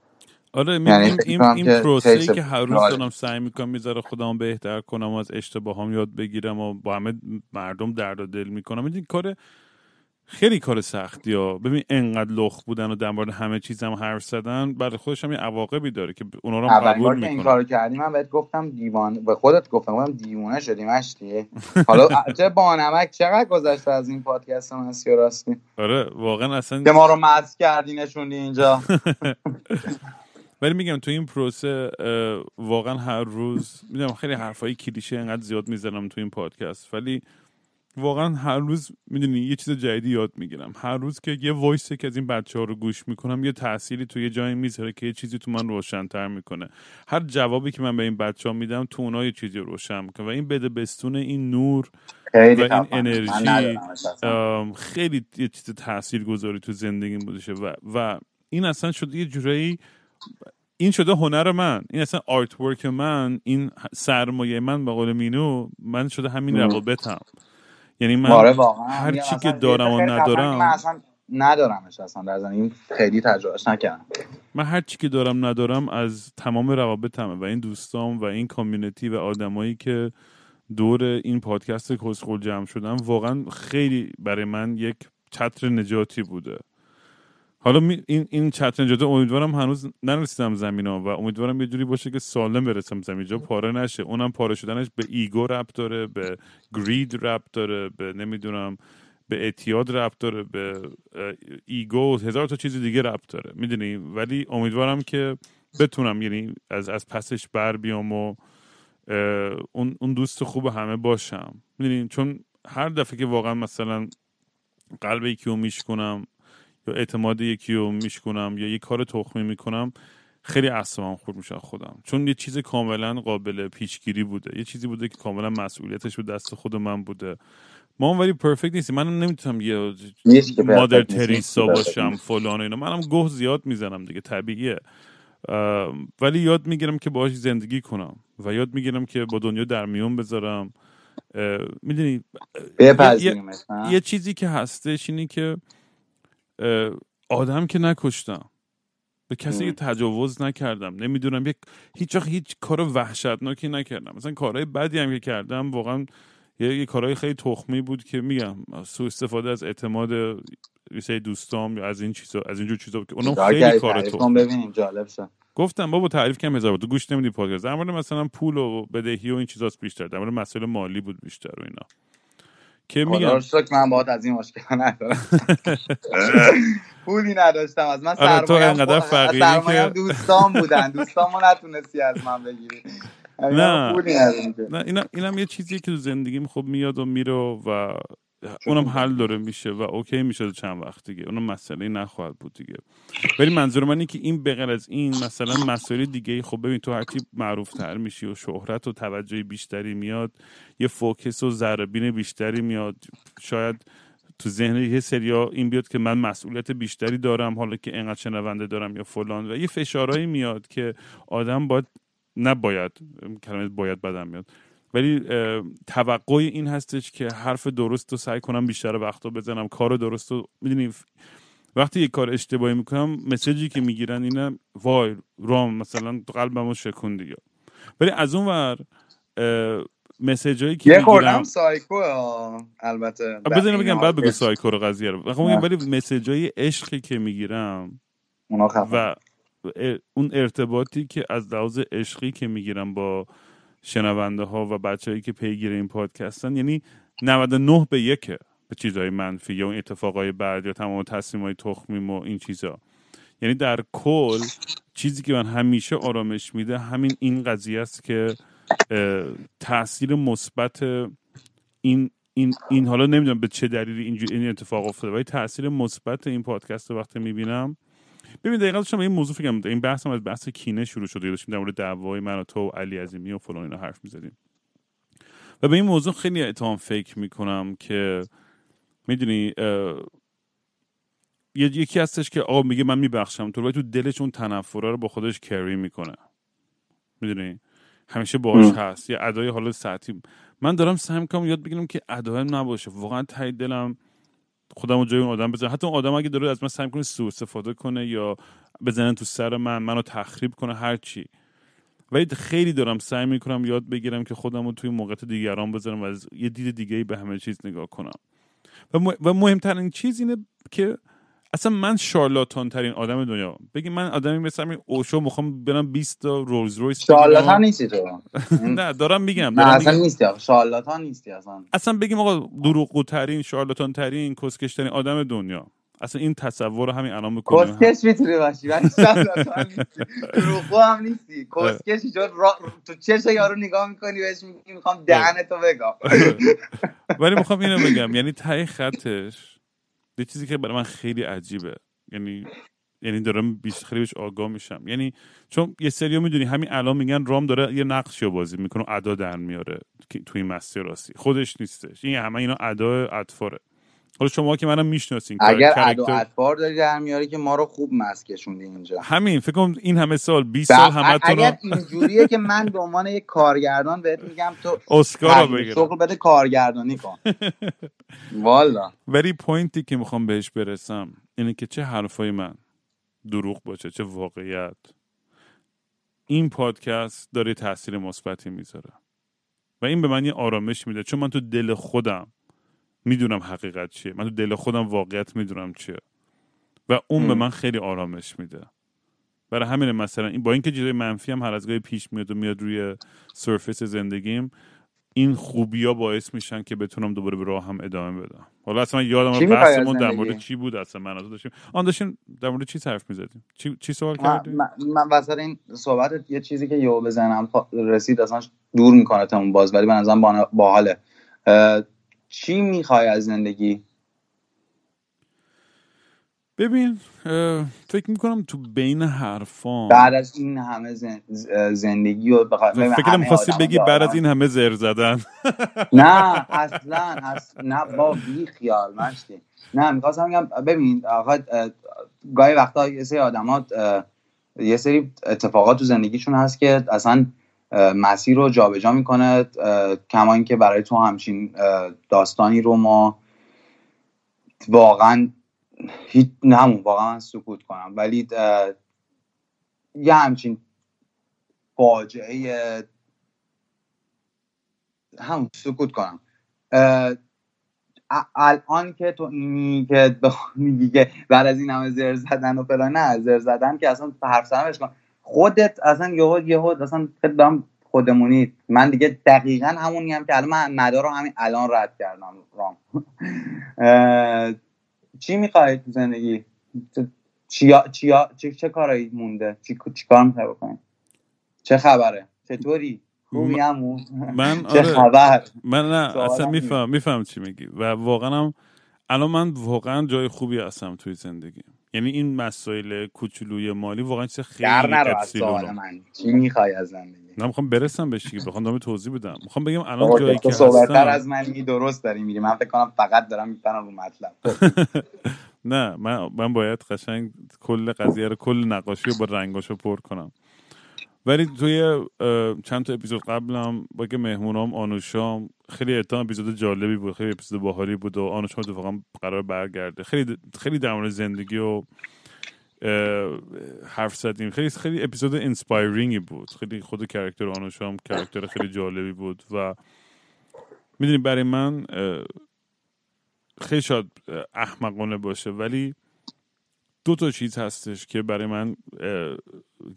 آره می- یعنی این, این, پروسه تیس که هر روز. دارم سعی می‌کنم می‌ذاره خودم بهتر کنم و از اشتباهام یاد بگیرم و با همه مردم درد و دل می‌کنم. این کار خیلی کار سختی ها. ببین انقدر لخ بودن و در مورد همه چیزم حرف زدن برای خودش هم یه عواقبی داره که اونا رو هم قبول بار که این کارو کردی من بهت گفتم دیوانه به خودت گفتم گفتم دیوانه شدی مشتی. حالا چه بانمک چقدر گذشته از این پادکست مسیو راستی؟ آره واقعا اصلا که ما رو مز کردی نشوندی اینجا. ولی میگم تو این پروسه واقعا هر روز می‌دونم خیلی حرفای کلیشه انقدر زیاد می‌زنم تو این پادکست ولی واقعا هر روز می‌دونی یه چیز جدیدی یاد می‌گیرم. هر روز که یه وایسی که از این بچه ها رو گوش می‌کنم یه تأثیری تو یه جایی می‌ذاره که یه چیزی تو من روشنتر می‌کنه. هر جوابی که من به این بچه ها میدم تو اونا یه چیزی روشن می‌کنه و این بده بستون این نور و این انرژی خیلی یه چیز تاثیر گذاری تو زندگی بودشه و, و این اصلا شده یه جورایی این شده هنر من. این اصلا آرت ورک من این سرمایه من به قول مینو من شده همین روابطم. یعنی من آره هر چی که دارم و ندارم. من اصلا ندارمش اصلا در زندگی خیلی تجربهش نکردم. من هر چی که دارم ندارم از تمام روابطمه و این دوستام و این کامیونیتی و آدمایی که دور این پادکست کسخول جمع شدم واقعا خیلی برای من یک چتر نجاتی بوده. حالا این این چتر نجاتی امیدوارم هنوز نرسیدم زمین ها و امیدوارم یه جوری باشه که سالم برسم زمین جا. پاره نشه. اونم پاره شدنش به ایگو رب داره به گرید رب داره به نمی‌دونم به اعتیاد رب داره به ایگو هزار تا چیز دیگه رب داره. می‌دونی؟ ولی امیدوارم که بتونم یعنی از از پسش بر بیام و اون اون دوست خوب همه باشم. می‌دونین چون هر دفعه که واقعا مثلا قلب یکی رو میشکنم یا اعتماد یکی رو میشکنم یا یه کار تخمی می‌کنم خیلی اعصابم خورد میشه خودم. چون یه چیز کاملا قابل پیشگیری بوده. یه چیزی بوده که کاملا مسئولیتش به دست خود من بوده. ما هم ولی پرفکت نیستیم. من نمی‌تونم یه مادر تریسا باشم فلان اینا. منم گوه زیاد می‌زنم دیگه طبیعیه. ولی یاد می‌گیرم که باهاش زندگی کنم و یاد می‌گیرم که با دنیا در میون بذارم. می‌دونی یه،, یه چیزی که هستش اینی که آدم که نکشتم. به کسی تجاوز نکردم. نمی‌دونم یک هیچ هیچ کار وحشتناکی نکردم. مثلا کارهای بدی هم که کردم واقعا یه, یه کارهای خیلی تخمی بود که میگم سو استفاده از اعتماد یه دوستام یا از این چیزا از اینجور چیزا که اونم خیلی کار تو ببینیم جالب شد. گفتم بابا تعریف کم هزار تو گوش نمیدی پادکست. در مورد مثلا پول و بدهی و این چیزاست بیشتر. در مورد مسئله مالی بود بیشتر و اینا. که میگم؟ من باید از این مشکل ندارم. پولی نداشتم. از من آره تو انقدر فقیری که دوستان بودن. دوستامو نتونستی از من بگیری. نه. نه اینم اینم یه چیزی که تو زندگیم خب میاد و میره و اونم حل داره میشه و اوکی میشه چند وقت دیگه. اونم مسئله نخواهد بود دیگه. ولی منظور من اینه که این بغیر از این مثلا مسائل دیگه خب ببین تو هرچی معروف تر میشی و شهرت و توجه بیشتری میاد یه فوکس و ذربین بیشتری میاد. شاید تو ذهن یه سریا این بیاد که من مسئولیت بیشتری دارم حالا که انقدر شنونده دارم یا فلان. و یه فشارهایی میاد که آدم باید نباید کلمه باید بدم میاد. ولی توقع این هستش که حرف درست رو سعی کنم بیشتر وقت رو بزنم. کار درست رو می‌دونی وقتی یه کار اشتباهی می‌کنم مسیجی که می‌گیرن اینه وای رام مثلا قلبمو شکون دیگه. ولی از اون ور مسیج هایی که می‌گیرم سایکو البته. بگم بعد بگو سایکو رو قضیه رو. ولی مسیج های عشقی که می‌گیرم و اون ارتباطی که از لحاظ عشقی که می‌گیرم با شنونده ها و بچههایی که پیگیر این پادکستن یعنی 99 به یکه به چیزهای منفی یا اون اتفاقای بعد یا تمام تصمیم های تخمیم و این چیزا. یعنی در کل چیزی که من همیشه آرامش میده همین این قضیه است که تاثیر مثبت این این این حالا نمی‌دونم به چه دلیلی این اتفاق افتاده ولی تاثیر مثبت این پادکست رو وقتی می‌بینم ببین دقیقا داشتم این موضوع فکرم این بحث هم از بحث کینه شروع شده داشتیم در مورد دعوای من و تو و علی عظیمی و فلان اینا حرف می‌زدیم. و به این موضوع خیلی اتهام فکر می‌کنم که می‌دونی یکی هستش که آقا میگه من میبخشم تو تو دلش اون تنفره رو با خودش کری می‌کنه. می‌دونی؟ همیشه باش هست. یه ادای حالا ساعتی من دارم سعی می‌کنم یاد بگیرم که ادای نباشه. واقعا تای دلم خودم جای اون آدم بزنم حتی اون آدم اگه داره از من سعی کنه سوء استفاده کنه یا بزنن تو سر من منو تخریب کنه هر چی. ولی خیلی دارم سعی می‌کنم یاد بگیرم که خودم رو توی موقعیت دیگران بذارم و از یه دید دیگه به همه چیز نگاه کنم. و مهمترین چیز اینه که اصلا من شارلاتان ترین آدم دنیا. بگی من آدمی مثل این اوشو می‌خوام برم 20 تا رولز رویس شارلاتان نیستی تو. نه دارم میگم نه اصلا نیستی شارلاتان نیستی اصلا. اصلا بگیم آقا دروغگو ترین شارلاتان ترین کسکش ترین آدم دنیا. اصلا این تصور رو همین الان می‌کنیم. کسکش می‌تونی باشی ولی دروغگو هم نیستی. کسکش چون تو چش یارو نگاه می‌کنی بهش میگی می‌خوام دهنتو بگم ولی می‌خوام اینو بگم یعنی تای خطش یه چیزی که برای من خیلی عجیبه. یعنی یعنی دارم خیلی بهش آگاه میشم. یعنی چون یه سریو می‌دونی همین الان میگن رام داره یه نقشی رو بازی می‌کنه ادا در میاره توی مسیر راستی. خودش نیستش. این همه اینا ادا اطفاره. حالا شما که منم می‌شناسین اگر ادا اطفار داری در میاری که ما رو خوب مسکشوندی اینجا. همین فکر کنم این همه سال 20 سال همه اگر اینجوریه که من به عنوان یک کارگردان بهت میگم تو اسکار بگیر شغل بده کارگردانی کن. والا. ولی پوینتی که می‌خوام بهش برسم اینه که چه حرفای من دروغ باشه چه واقعیت. این پادکست داره تاثیر مثبتی می‌ذاره. و این به من یه آرامش میده چون من تو دل خودم می‌دونم حقیقت چیه. من تو دل خودم واقعیت می‌دونم چیه. و اون به من خیلی آرامش میده. برای همین مثلا با اینکه چیزای منفی هم هر از گاهی پیش میاد و میاد روی سرفیس زندگیم این خوبی ها باعث میشن که بتونم دوباره به راه هم ادامه بدم. حالا اصلا من یادم بحثمون در مورد چی بود اصلا؟ من از داشتیم. آن داشتیم در مورد چی حرف می‌زدیم؟ چی, چی سوال کردیم من, من وسط این صحبت یه چیزی که یهو بزنم رسید اصلا دور می‌کنه تمون باز ولی به نظرم باحاله. چی می‌خوای از زندگی؟ ببین فکر می‌کنم تو بین حرفان بعد از این همه زندگی و فکر می‌خواستی بگی بعد از این همه زر زدن. نه اصلا اصلا نه با بی خیال مشتی. نه می‌خواستم بگم ببین آقا گاهی وقتا یه سری آدمات یه سری اتفاقات تو زندگیشون هست که اصلا مسیر رو جابجا می‌کنه کما اینکه برای تو همچین داستانی رو ما واقعا هیچ همون واقعا سکوت کنم. ولی یه همچین فاجعه همون سکوت کنم. الان که تو اینی که میگی که بعد از این همه زر زدن و فلان نه زر زدن که اصلا حرف زدنش کن. خودت اصلا یهو یهو اصلا خیلی خودمونی. من دیگه دقیقا همونی هم که الان من مدار رو همین الان رد کردم رام. چی می‌خوای تو زندگی؟ چیا چیا چه, چه کارایی مونده؟ چی, چی کار می‌خوای بکنی؟ چه خبره؟ چطوری؟ خوبی همون من چه آره خبر؟ من نه اصلا میفهم میفهم چی میگی. و واقعا هم الان من واقعا جای خوبی هستم توی زندگی یعنی این مسائل کوچولوی مالی واقعا چه خیلی در من. چی می‌خوای از زندگی نه می‌خوام برسم بهش که بخوام دامه توضیح بدم. می‌خوام بگم الان جایی که هستم از من می درست داری میری من فکر کنم فقط دارم میپرم رو مطلب. نه من من باید قشنگ کل قضیه رو کل نقاشی رو با رنگاشو پر کنم. ولی توی چند تا اپیزود قبلم با که مهمونام آنوشام خیلی اتهام اپیزود جالبی بود خیلی اپیزود باحالی بود و آنوشام اتفاقا قرار برگرده. خیلی خیلی در مورد زندگی و حرف زدیم. خیلی خیلی اپیزود inspiring ی بود. خیلی خود character آنوشام character خیلی جالبی بود و می‌دونی برای من خیلی شاید احمقانه باشه ولی دو تا چیز هستش که برای من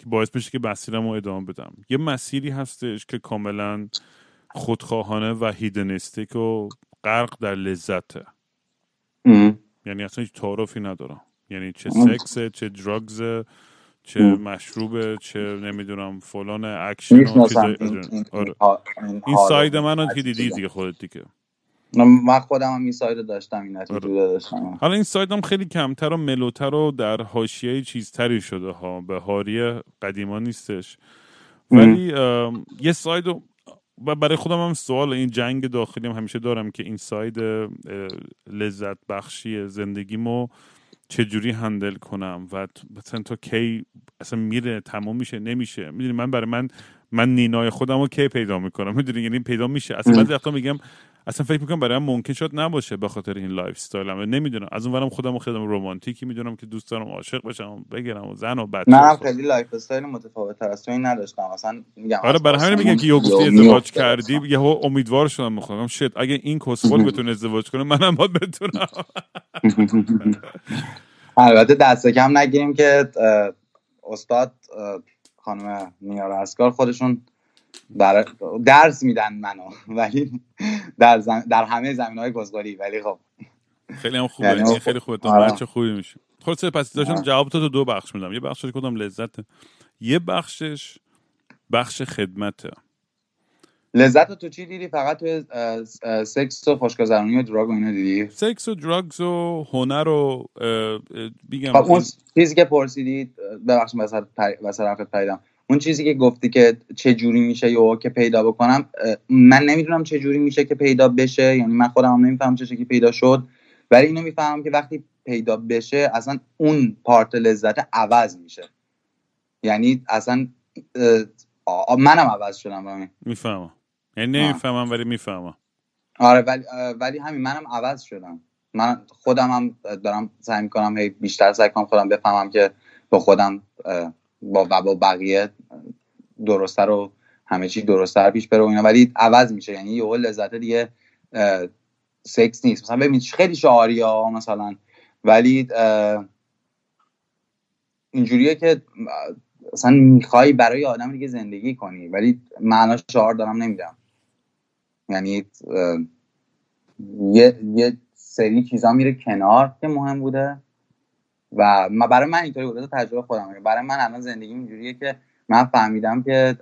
باعث میشه که مسیرم رو ادامه بدم. یه مسیری هستش که کاملا خودخواهانه و hedonistic و غرق در لذته. یعنی اصلا هیچ تعارفی ندارم. یعنی چه سکسه چه drugs ه چه مشروبه چه نمی‌دونم فلان اکشن این, آره. این side من که دیدی دیگه خودت دیگه. من خودم هم این side داشتم این آره. داشتم. حالا این side هم خیلی کمتر و mellow تر و در حاشیه چیزتری شده ها. به هاری قدیما نیستش. ولی یه side و برای خودم هم سوال این جنگ داخلی هم همیشه دارم که این side لذت بخشی زندگیمو چجوری handle کنم؟ و مثلا تا کی اصلا میره تمام میشه نمیشه؟ می‌دونی من برای من من نینای خودم رو کی پیدا می‌کنم؟ می‌دونی یعنی پیدا میشه. اصلا بعضی وقتا میگم اصلا فکر می‌کنم برای من ممکن شد نباشه به خاطر این lifestyle م. نمی‌دونم. از اونورم خودم خیلی رمانتیکی می‌دونم که دوست دارم عاشق بشم بگیرم و زن و بچه نه خیلی lifestyle متفاوت است این نداشتم. اصلا میگم آره برای همین میگم که یه گفتی ازدواج کردی یه امیدوار شدم می‌خوام shit اگه این کسخل بتونه ازدواج کنه منم باید بتونم. البته دست کم نگیریم که استاد خانم نیار اسکار خودشون در درس میدن منو. ولی در, در همه زمین های گزگاری ولی خب. خیلی هم خوبه. یعنی این خیلی خوبه. آره. بچه خوبی میشه خلاص پس داشتم آره. جواب تو دو بخش میدم. یه بخشش کدام لذت. یه بخشش بخش خدمته لذت تو چی دیدی؟ فقط تو سکس و خوشگذرانی و دراگ و اینا دیدی؟ سکس و دراگز و هنر و میگم خب اون چیزی که پرسیدی ببخشید وسط وسط حرفت پریدم. اون چیزی که گفتی که چه جوری میشه یا که پیدا بکنم من نمی‌دونم چه جوری میشه که پیدا بشه یعنی من خودم هم نمی‌فهمم چه شکلی پیدا شد ولی اینو می‌فهمم که وقتی پیدا بشه اصلا اون پارت لذت عوض میشه. یعنی اصلا منم عوض شدم. می‌فهمم. یعنی نمی‌فهمم ولی می‌فهمم. آره ولی ولی همین منم عوض شدم. من خودم هم دارم سعی می‌کنم هی بیشتر سعی کنم خودم بفهمم که با خودم با و با بقیه درسته رو همه چی درستتر پیش بره و اینا. ولی عوض میشه. یعنی یه لذت دیگه سکس نیست. مثلا ببین خیلی شعاری ها مثلا. ولی اینجوریه که اصلا می‌خوای برای آدم دیگه زندگی کنی. ولی معنا شعار دارم نمیدم یعنی یه, یه سری چیزا میره کنار که مهم بوده. و ما- برای من اینطوری بوده تجربه خودم برای من الان زندگی اینجوریه که من فهمیدم که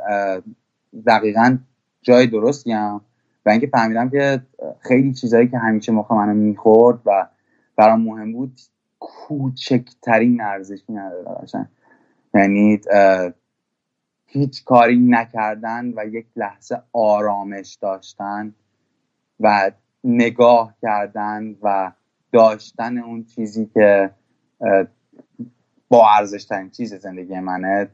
دقیقا جای درستیم و اینکه فهمیدم که خیلی چیزایی که همیشه مخ منو می‌خورد و برام مهم بود کوچکترین ارزشی نداره. یعنی هیچ کاری نکردن و یک لحظه آرامش داشتن و نگاه کردن و داشتن اون چیزی که با ارزش ترین چیز زندگی منه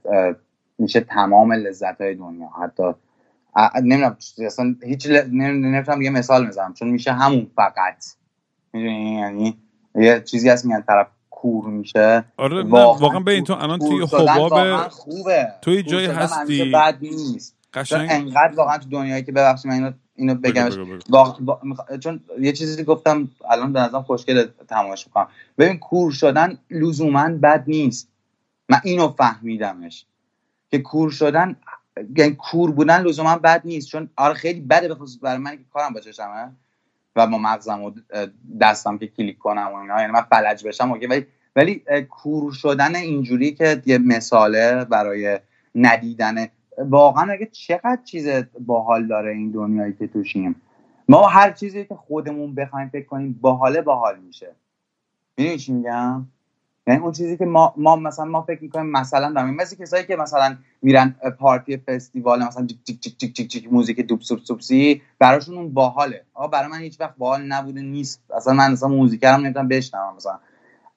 میشه تمام لذت های دنیا. حتی نمی‌دونم اصلا هیچ ل... نمی‌تونم یه مثال بزنم چون میشه همون فقط. می‌دونی؟ یعنی یه چیزی هست میگن طرف کور میشه. آره واقعاً واقعا ببین تو الان توی حباب خوبه. توی شدن هستی؟ بد نیست. قشنگ. انقدر واقعا تو دنیایی که ببخشید من اینو اینو. واقع- وا- میخوا- چون یه چیزی گفتم الان به نظرم خوشگل تماش می‌کنم. ببین کور شدن لزوما بد نیست. من اینو فهمیدمش. که کور شدن یعنی کور بودن لزوما بد نیست. چون آره خیلی بده به خصوص برای من که کارم با چشمه و با مغزم و دستم که کلیک کنم و اینا. یعنی من فلج بشم okay. ولی ولی کور شدن اینجوری که یه مثاله برای ندیدن واقعا اگه چقدر چیز باحال داره این دنیایی که توشیم. ما هر چیزی که خودمون بخوایم فکر کنیم باحاله باحال میشه. می‌دونی چی میگم؟ یعنی اون چیزی که ما ما مثلا ما فکر می‌کنیم مثلا داریم مثل کسایی که مثلا میرن پارتی فستیوال مثلا جیک جیک جیک جیک, جیک موزیک دوب سوب سوبسی براشون اون باحاله. آقا برای من هیچ وقت باحال نبوده نیست. اصلا من مثلا موزیک هم نمی‌تونم بشنوم مثلا.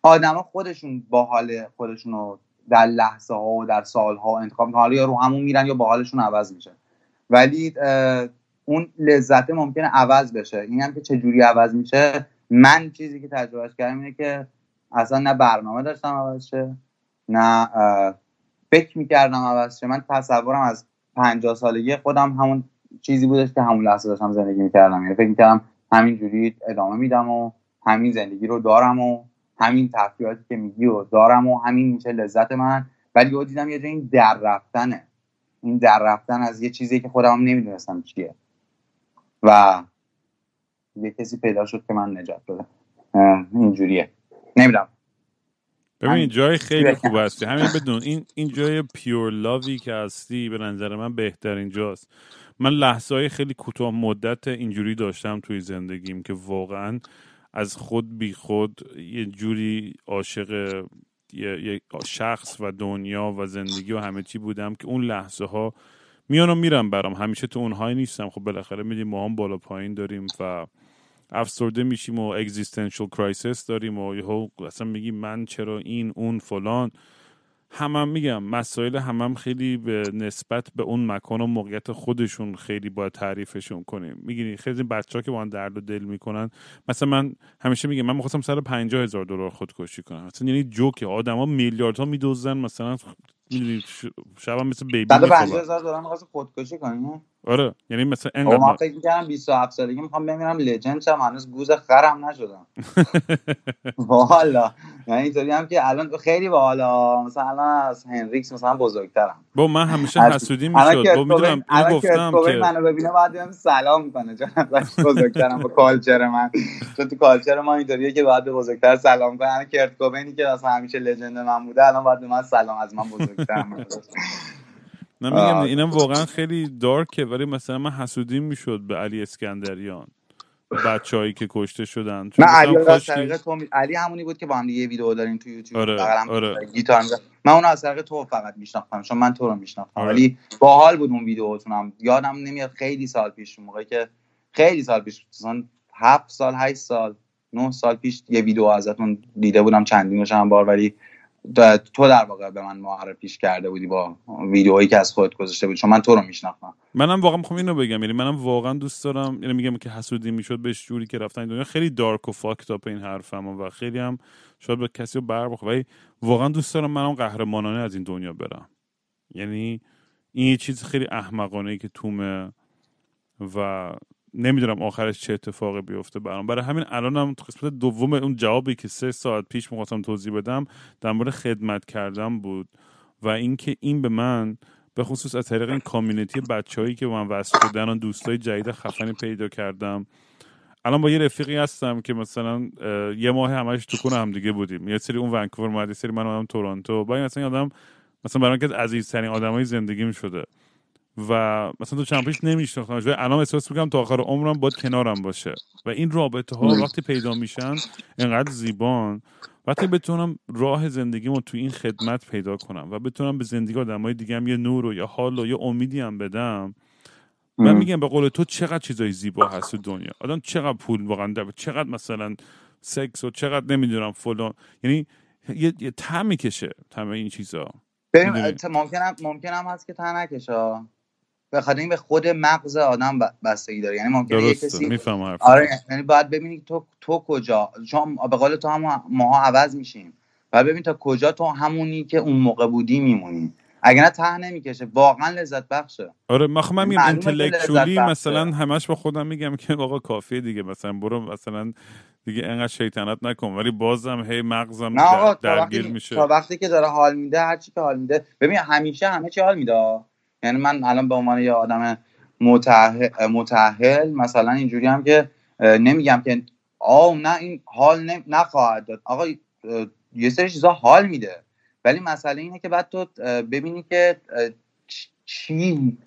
آدما خودشون باحال خودشون رو در لحظه ها و در سال ها انتخاب حالا یا رو همون میرن یا باحالشون عوض میشه. ولی اون لذت ممکنه عوض بشه. این هم که چجوری عوض میشه؟ من چیزی که تجربهش کردم اینه که اصلا نه برنامه داشتم عوض شه نه فکر می‌کردم عوض شه. من تصورم از پنجاه سالگی خودم همون چیزی بودش که همون لحظه داشتم زندگی می‌کردم. یعنی فکر می‌کردم همینجوری ادامه میدم و همین زندگی رو دارم و همین تفریحاتی که میگی و دارم و همین میشه لذت من. ولی یهو دیدم یه جای این در رفتنه. این در رفتن از یه چیزی که خودم نمی‌دونستم چیه. و یه کسی پیدا شد که من نجات اه، اینجوریه. نمی‌دونم. ببین. جای خیلی. خوب هستی. همین بدون این این جای پیور لاوی که هستی به نظر من بهترین جاست. من لحظه های خیلی کوتاه مدت اینجوری داشتم توی زندگیم که واقعا از خود بی خود یه جوری عاشق یه, شخص و دنیا و زندگی و همه چی بودم که اون لحظه ها میان و میرن برام. همیشه تو اون high نیستم. خب بالاخره میدیم ما هم بالا پایین داریم و افسرده میشیم و existential crisis داریم و یهو اصلا میگیم من چرا این اون فلان؟ همم هم میگم مسائل همم هم خیلی به نسبت به اون مکان و موقعیت خودشون خیلی باید تعریفشون کنیم. می‌گیری خیلی بچه ها که با درد و دل می‌کنن مثلا من همیشه میگم من می‌خواستم سر پنجاه هزار دلار خودکشی کنم. مثلا یعنی جوکه آدما میلیاردها میدوزن مثلا می‌دونی شب هم مثل بیبی 150 میخوابن هزار دلار می‌خواست خودکشی کنی آره یعنی مثلا آقا انقدر من فکر می‌کردم 27 سالگی می‌خوام بمیرم لجند شم هنوز گوز خرم نشدم. والا یعنی اینطوری هم که الان خیلی باحالا مثلا الان از هنریکس مثلا بزرگترم. با من همیشه حسودی می‌شد. با می‌دونم اینو گفتم که منو ببینه بعد بهم سلام می‌کنه چون بزرگترم با کالچر من. چون تو کالچر ما اینطوریه که بعد به بزرگتر سلام کنه. کرت کوبینی که مثلا همیشه لژند من بوده الان بعد من سلام از من بزرگترم نه میگم اینم واقعا خیلی دارکه ولی مثلا من حسودی می‌شد به علی اسکندریان بچههایی که کشته شدن. من علی تو علی همونی بود که با هم یه ویدیو داریم تو یوتیوب. آره، آره. گیتار من اون از طریق تو فقط میشناختم چون من تو رو میشناختم. آره. ولی باحال بود اون ویدیوتونم یادم نمیاد خیلی سال پیش موقعی که خیلی سال پیش مثلا هفت سال هشت سال نه سال پیش یه ویدیو ازتون دیده بودم. چندینش هم بار ولی تو در واقع به من معرفیش کرده بودی با ویدیوهایی که از خودت گذاشته بود چون من تو رو میشناختم. منم واقعا می‌خوام اینو بگم. یعنی منم واقعا دوست دارم یعنی میگم که حسودی می‌شد بهش جوری که رفتن دنیا. خیلی دارک و فاکت اپ این حرفم و خیلی هم شاید به کسی رو بر ولی واقعا دوست دارم منم قهرمانانه از این دنیا برم. یعنی این چیز خیلی احمقانه ای که تومه و نمی‌دونم آخرش چه اتفاقی بیفته برام. برای همین الانم هم تو قسمت دوم اون جوابی که سه ساعت پیش می‌خواستم توضیح بدم در مورد خدمت کردم بود و اینکه این به من به خصوص از طریق این کامیونیتی بچههایی که من وصل شدن دوستای جدید خفنی پیدا کردم. الان با یه رفیقی هستم که مثلا یه ماه همش تو کنه هم دیگه بودیم. یه سری اون ونکوور اومد سری من اومدم تورنتو. با این مثلا آدم مثلا برای که عزیزترین آدمای زندگیم شده. و مثلا تو چند پیش نمیشناختمش و الان احساس می‌کنم تا آخر عمرم باید کنارم باشه. و این رابطه ها وقتی پیدا میشن انقدر زیبان. وقتی بتونم راه زندگیمو تو این خدمت پیدا کنم و بتونم به زندگی آدمای دیگه هم یه نور و یه حال و یه امیدی هم بدم من میگم به قول تو چقدر چیزای زیبا هست تو دنیا. آدم چقدر پول واقعا داره چقدر مثلا سکس و چقدر نمی‌دونم فلان. یعنی یه, یه می‌کشه تم این چیزا. ممکنم ممکنم هست که تا نکشه. به خاطر این به خود مغز آدم بستگی داره. یعنی ممکنه یه کسی آره یعنی باید ببینی تو تو کجا. چون به قول تو هم ماها عوض میشیم. باید ببین تا کجا تو همونی که اون موقع بودی میمونی. اگر نه ته نمی‌کشه. واقعا لذت بخشه. آره من خب میگم مثلا همش با خودم میگم که آقا کافیه دیگه. مثلا برو مثلا دیگه انقدر شیطنت نکن. ولی بازم هی مغزم در... درگیر میشه. تا وقتی که داره حال میده هر چی که حال میده. ببین همیشه همه چی حال میده. یعنی من الان به عنوان یه آدم متحل مثلا اینجوری هم که نمیگم که آه نه این حال نخواهد داد. آقا یه سری چیزا حال میده. ولی مسئله اینه که بعد تو ببینی که چی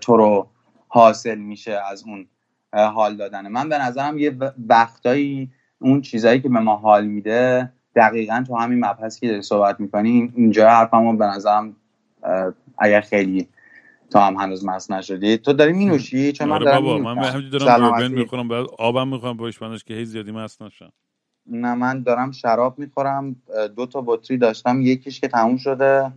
تو رو حاصل میشه از اون حال دادن. من به نظرم یه وقتایی اون چیزایی که به ما حال میده دقیقا تو همین مبحثی که داری صحبت می‌کنی اینجا حرفمو به نظرم اگر خیلی تو هم هنوز مست نشدی؟ تو داری مینوشی؟ چون من آره دارم بابا من همینجوری دارم بوربن می‌خورم بعد آبم می‌خورم پشت که هیچ زیادی مست نشم. نه من دارم شراب می‌خورم. دو تا بطری داشتم یکیش که تموم شده.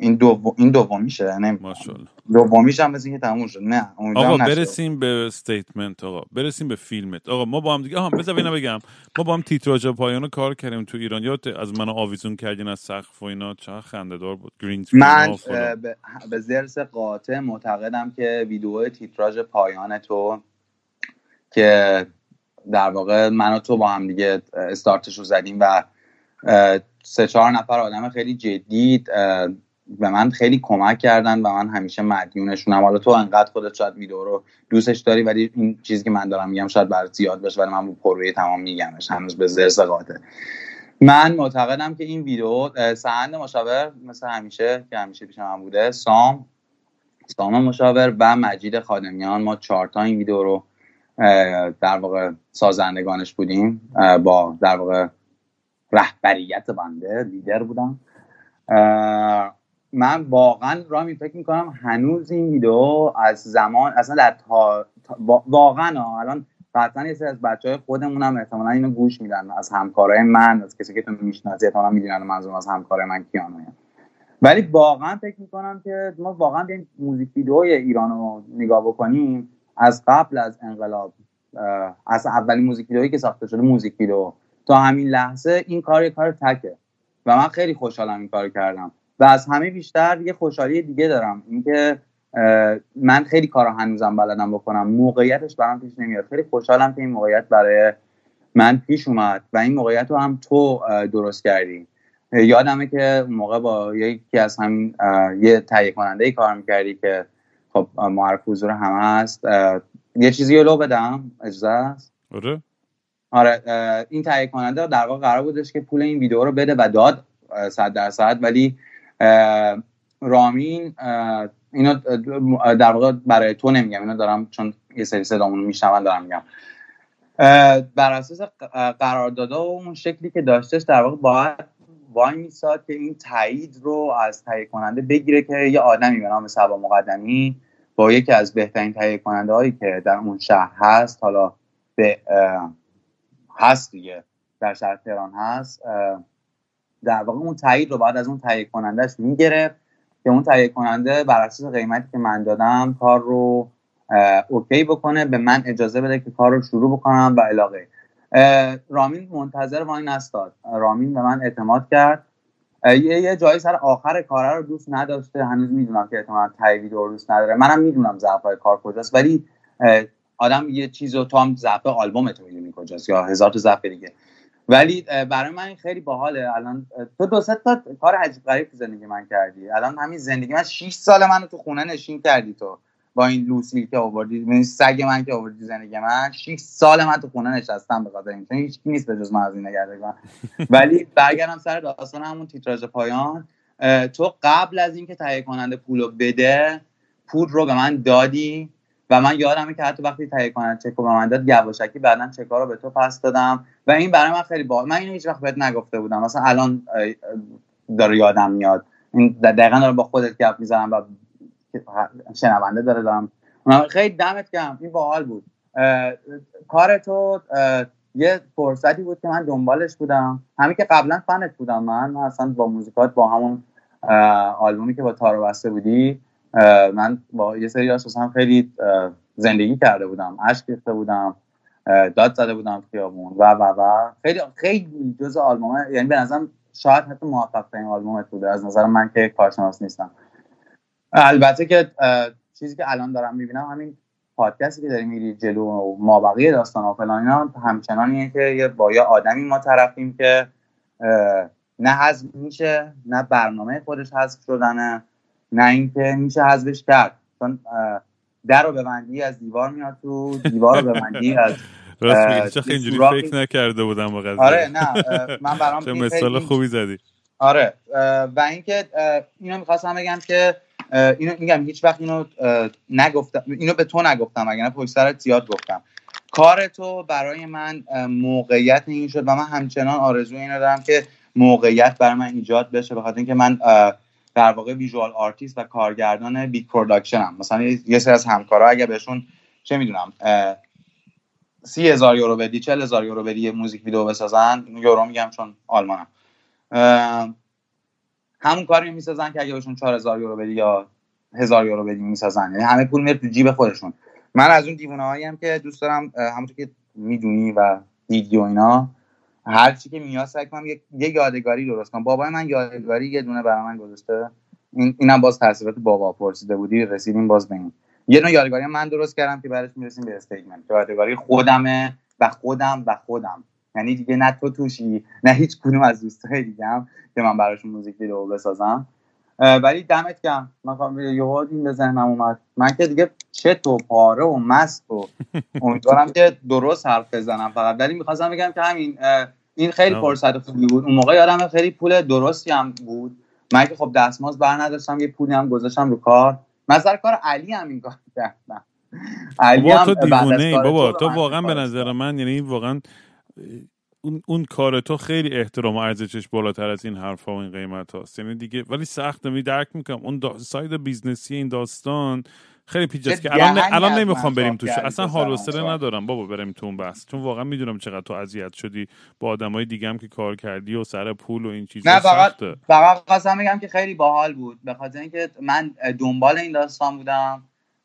این دو این دومیشه نه ماشاءالله. دومیش هم اینکه تموم شد. نه آقا برسیم به statement آقا. برسیم به فیلمت. آقا ما با هم دیگه ها بذار بگم. ما با هم تیتراژ پایانو کار کردیم تو ایران. یاد از منو آویزون کردین از سقف و اینا. چه خنده دار بود گرین من به زرس قاطع معتقدم که ویدیو تیتراژ پایان تو که در واقع من و تو با هم دیگه استارتش رو زدیم و سه چهار نفر آدم خیلی جدی به من خیلی کمک کردن و من همیشه مدیونشونم. حالا تو انقدر خودت شاید ویدیو رو دوستش داری ولی این چیزی که من دارم میگم شاید برات زیاد باشه ولی من با پروی تمام میگمش. هنوز به زرس قاطع. من معتقدم که این ویدیو سهند مشاور مثل همیشه که همیشه پیش من بوده سام. سام مشاور و مجید خادمیان. ما چهارتا این ویدیو رو در واقع سازندگانش بودیم. با در واقع رهبریت بنده لیدر بودم. من واقعا رامی فکر می‌کنم هنوز این ویدیو از زمان اصلا در تا... واقعا الان قطعا یه سری از بچه های خودمون هم احتمالا اینو گوش میدن از همکارای من از کسی که تو می‌شناسی احتمالا می‌دونن منظورم از همکارای من کیانه. ولی واقعا فکر می‌کنم که ما واقعا این موزیک ویدیوهای ایران رو نگاه بکنیم از قبل از انقلاب از اولین موزیک ویدیویی که ساخته شده موزیک ویدیو. تا همین لحظه این کار یه کار تکه. و من خیلی خوشحالم این کار کردم. و از همه بیشتر یه خوشحالی دیگه دارم. اینکه من خیلی کارا هنوزم بلدم بکنم. موقعیتش برام پیش نمیاد. خیلی خوشحالم که این موقعیت برای من پیش اومد و این موقعیت رو هم تو درست کردی. یادمه که اون موقع با یکی از همین یه تهیه کننده کار می‌کردی که خب معرف حضور همه هست. یه چیزی رو لو بدم. اجازه است؟ آره. آره این تهیه کننده در واقع قرار بودش که پول این ویدیو رو بده و داد صد درصد. ولی رامین اینو در واقع برای تو نمیگم اینو دارم چون یه سری صدامون میشنون دارم میگم. بر اساس قرارداد و اون شکلی که داشتش در واقع باید وای میساد که این تایید رو از تهیه کننده بگیره که یه آدمی به نام سبا مقدمی با یکی از بهترین تهیه کننده هایی که در اون شهر هست حالا به هست دیگه در شهر تهران هست در واقع اون تایید رو باید از اون تهیه کنندهش می‌گرفت که اون تهیه کننده بر اساس قیمتی که من دادم کار رو اوکی بکنه به من اجازه بده که کار رو شروع بکنم و علاقه. رامین منتظر وای نستاد. رامین به من اعتماد کرد. یه, یه جایی سر آخر کار رو دوست نداشته. هنوز می‌دونم که اعتماد تایید رو دوست نداره. منم می‌دونم ضعف کار کجاست ولی آدم یه چیز رو تو هم ضعف آلبومت می‌دونی کجاست یا هزار تا ضعف دیگه. ولی برای من خیلی باحاله. الان تو دو تا کار عجیب غریب تو زندگی من کردی. الان همین زندگی من 6 سال منو تو خونه نشین کردی تو. با این لوسی که آوردی این سگ من که آوردی زندگی من 6 سال من تو خونه نشستم به خاطر این هیچ نیست به جز من از این نگردگان ولی برگردم سر داستان همون تیتراژ پایان. تو قبل از اینکه تهیه کننده پولو بده پول رو به من دادی. و من یادمه که حتی وقتی تهیه کننده چک به من داد یواشکی بعدا چکا رو به تو پس دادم. و این برای من خیلی با من اینو هیچ وقت بهت نگفته بودم. مثلا الان داره یادم میاد. این دقیقا داره با خودت گپ می‌زنم و شنونده داره دارم. خیلی دمت گرم. این باحال بود. کار تو یه فرصتی بود که من دنبالش بودم. همین که قبلا فنت بودم من. اصلا با موزیکات با همون آلبومی که با تارو بسته بودی من با یه سری هم خیلی زندگی کرده بودم عشق ریخته بودم داد زده بودم خیابون و و و. خیلی خیلی جز آلبوم یعنی به نظرم شاید حتی موفق ترین آلبومت بوده از نظر من که کارشناس نیستم. البته که چیزی که الان دارم می‌بینم همین پادکستی که داری میری جلو و مابقی داستان و فلان اینا همچنانیه که با یه آدمی ما طرفیم که نه حذف میشه نه برنامه خودش حذف شدنه. نه اینکه میشه حذفش کرد. چون در رو ببندی از دیوار میاد تو دیوار رو ببندی از راست میگی اینجوری فکر نکرده بودم با قضیه. آره نه من برام چه مثال خوبی زدی. آره و اینکه اینو می‌خواستم بگم که اینو میگم هیچ وقت اینو نگفتم اینو به تو نگفتم اگر نه پشت سرت زیاد گفتم. کار تو برای من موقعیت این شد و من همچنان آرزو اینو دارم که موقعیت برای من ایجاد بشه به خاطر اینکه من در واقع visual artist و کارگردان big production هم. مثلا یه سری از همکارا اگه بهشون چه می‌دونم سی هزار یورو بدی چل هزار یورو بدی یه موزیک ویدیو بسازن یورو میگم چون آلمانم. همون کاری می‌سازن که اگه بهشون چهار هزار یورو بدی یا هزار یورو بدی می‌سازن. یعنی همه پول میره تو جیب خودشون. من از اون دیوونه هایی که دوست دارم همونطور که می‌دونی و دیدی و اینا هر چی که میاد سعی کنم یه, یادگاری درست کنم. بابای من یادگاری یه دونه برای من گذاشته. این اینم باز تاثیرات بابا پرسیده بودی. رسیدیم باز به این. یه نوع یادگاری من درست کردم که بعدش می‌رسیم به استیتمنت. یادگاری خودمه و خودم و خودم. یعنی دیگه نه تو توشی نه هیچ کدوم از دوستای دیگه هم که من براشون موزیک ویدیو بسازم. ولی دمت گرم. من یه این به ذهنم اومد. من که دیگه چه تو پاره و مست و امیدوارم که درست حرف بزنم فقط. ولی می‌خواستم بگم که همین این خیلی فرصت خوبی بود. اون موقع یادم خیلی پول درستی هم بود. من که خب دستمزد بر نداشتم یه پولی هم گذاشتم رو کار. من سر کار علی هم این کار کردم. علی هم تو دیوونه بابا. تو واقعا به نظر من یعنی واقعا اون, اون کار تو خیلی احترام و ارزشش بالاتر از این حرفا و این قیمت هاست یعنی دیگه ولی سخت می درک می‌کنم. اون دا... side business ی این داستان خیلی پیچیده که الان الان نمی‌خوام بریم توش. اصلا حال و ندارم. بابا بریم تو اون بحث. چون واقعا می‌دونم چقدر تو اذیت شدی با آدمای دیگه هم که کار کردی و سر پول و این چیزا. نه فقط فقط قسم میگم که خیلی باحال بود. به خاطر اینکه من دنبال این داستان بودم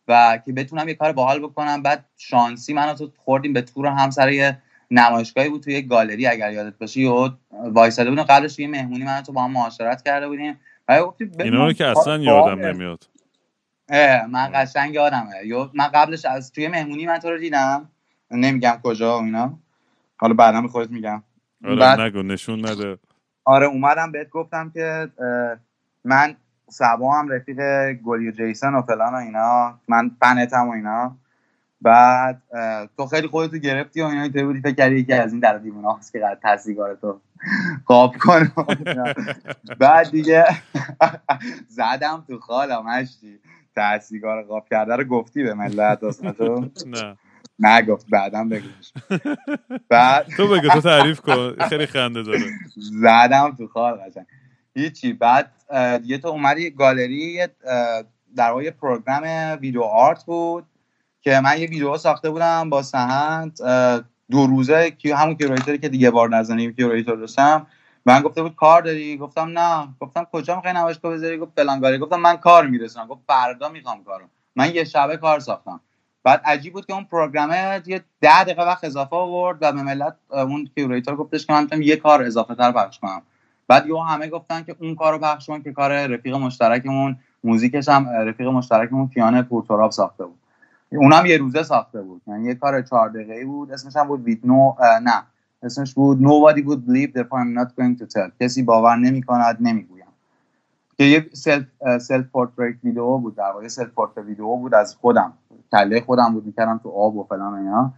و که بتونم یه کار باحال بکنم. بعد شانسی منو تو خوردیم به تور هم سر نمایشگاهی بود توی یک گالری اگر یادت باشه و وایساده بودیم قبلش یه مهمونی من تو با هم معاشرت کرده بودیم. و اینا رو که اصلا یادم نمیاد. من قشنگ یادمه. من قبلش از توی مهمونی من تو رو دیدم. نمیگم کجا و اینا. حالا بعدا خودت میگم. آره بعد- نگو نشون نده. آره اومدم بهت گفتم که من سبا هم رفیق گلی و جیسن و فلان و اینا. من فنتم و اینا. بعد تو خیلی خودتو گرفتی و اینا اینطوری بودی. فکر کردی یکی از این در دیوونه هاست که قرار تصدیقار تو قاب کنه. بعد دیگه زدم تو خالم هشتی ته‌سیگار قاب کرده رو گفتی به ملت تو نه. نگفت بعدم بگوش. بعد تو بگو تو تعریف کن. خیلی خنده داره. زدم تو خال قشنگ. هیچی. بعد دیگه تو اومدی گالری در واقع یه program video art بود. که من یه ویدیو ساخته بودم با سهند دو روزه که همون curator ی که دیگه بار نزنیم curator داشتم من گفته بود کار داری؟ گفتم نه. گفتم کجا می‌خوای نمایشگاه بذاری؟ گفت فلان گفتم من کار میرسونم. گفت فردا می‌خوام کارو. من یه شبه کار ساختم. بعد عجیب بود که اون program ه یه ده دقیقه وقت اضافه آورد و به ملت اون curator گفتش که من می‌تونم یه کار اضافه تر پخش کنم. بعد یهو همه گفتن که اون کارو پخش کن که کار رفیق مشترکمون موزیکش هم رفیق مشترکمون کیان پورتوراب ساخته بود. اونم یه روزه ساخته بود. یعنی یه کار چهار دقیقه‌ای بود. اسمش هم بود وید نو نه. اسمش بود nobody would believe that I'm not going to tell. کسی باور نمی‌کند نمی‌گویم. که یه self self portrait video بود در واقع. self portrait video بود از خودم. کله خودم بود می‌کردم تو آب و فلان و اینا.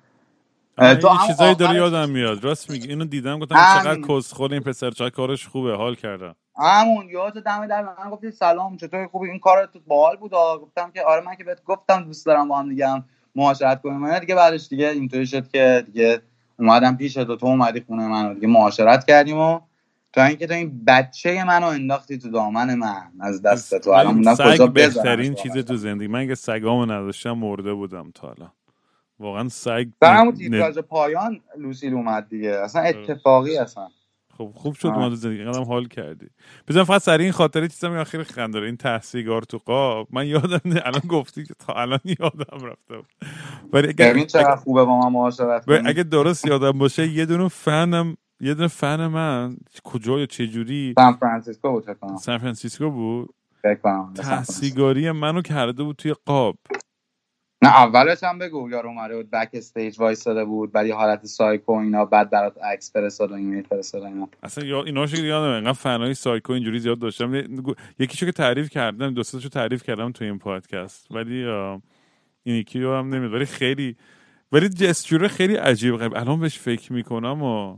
آره، تو هم چیزایی داره آخرش- یادم میاد. راست میگی. اینو دیدم گفتم. چقدر کسخل این پسر چقدر کارش خوبه. حال کردم. همون یادت دم در من گفتی سلام چطور خوبی؟ این کار تو باحال بود. گفتم که آره من که بهت گفتم دوست دارم با هم دیگه هم معاشرت کنیم. اینا دیگه بعدش دیگه اینطوری شد که دیگه اومدم پیش تو تو اومدی خونه من و دیگه معاشرت کردیم و تا اینکه تو این بچه منو انداختی تو دامن من از دست تو. الان کجا بهترین چیز تو زندگی. من اگه سگامو نداشتم مرده بودم تا الان. واقعا سگ در همون ن- تیتراژ پایان لوسیل اومد دیگه. اصلا اتفاقی اصلا. خب خوب شد. اومد زندگی. اینقدرم حال کردی. بزن فقط سری این خاطره چیزم میگم. خیلی خنده این تحصیلگار تو قاب. من یادم نه. الان گفتی که تا الان یادم رفته. ولی اگه, ببین چقدر خوبه با من معاشرت اگه, درست یادم باشه یه دونه فنم یه دونه فن من کجا یا چه جوری سان فرانسیسکو بود سان فرانسیسکو بود. ته‌سیگاری منو کرده بود توی قاب. نه اولش هم بگو یارو اومده بود backstage وایساده بود بعد یه حالت سایکو اینا بعد برات عکس فرستاد و ایمیل فرستاد اینا. اصلا یا اینا رو یادم انقدر fan ای psycho اینجوری زیاد داشتم. یکیشو که تعریف کردم دو تاشو تعریف کردم تو این پادکست ولی این یکی رو هم نمید ولی خیلی ولی جستجور خیلی عجیب غریب. الان بهش فکر می‌کنم و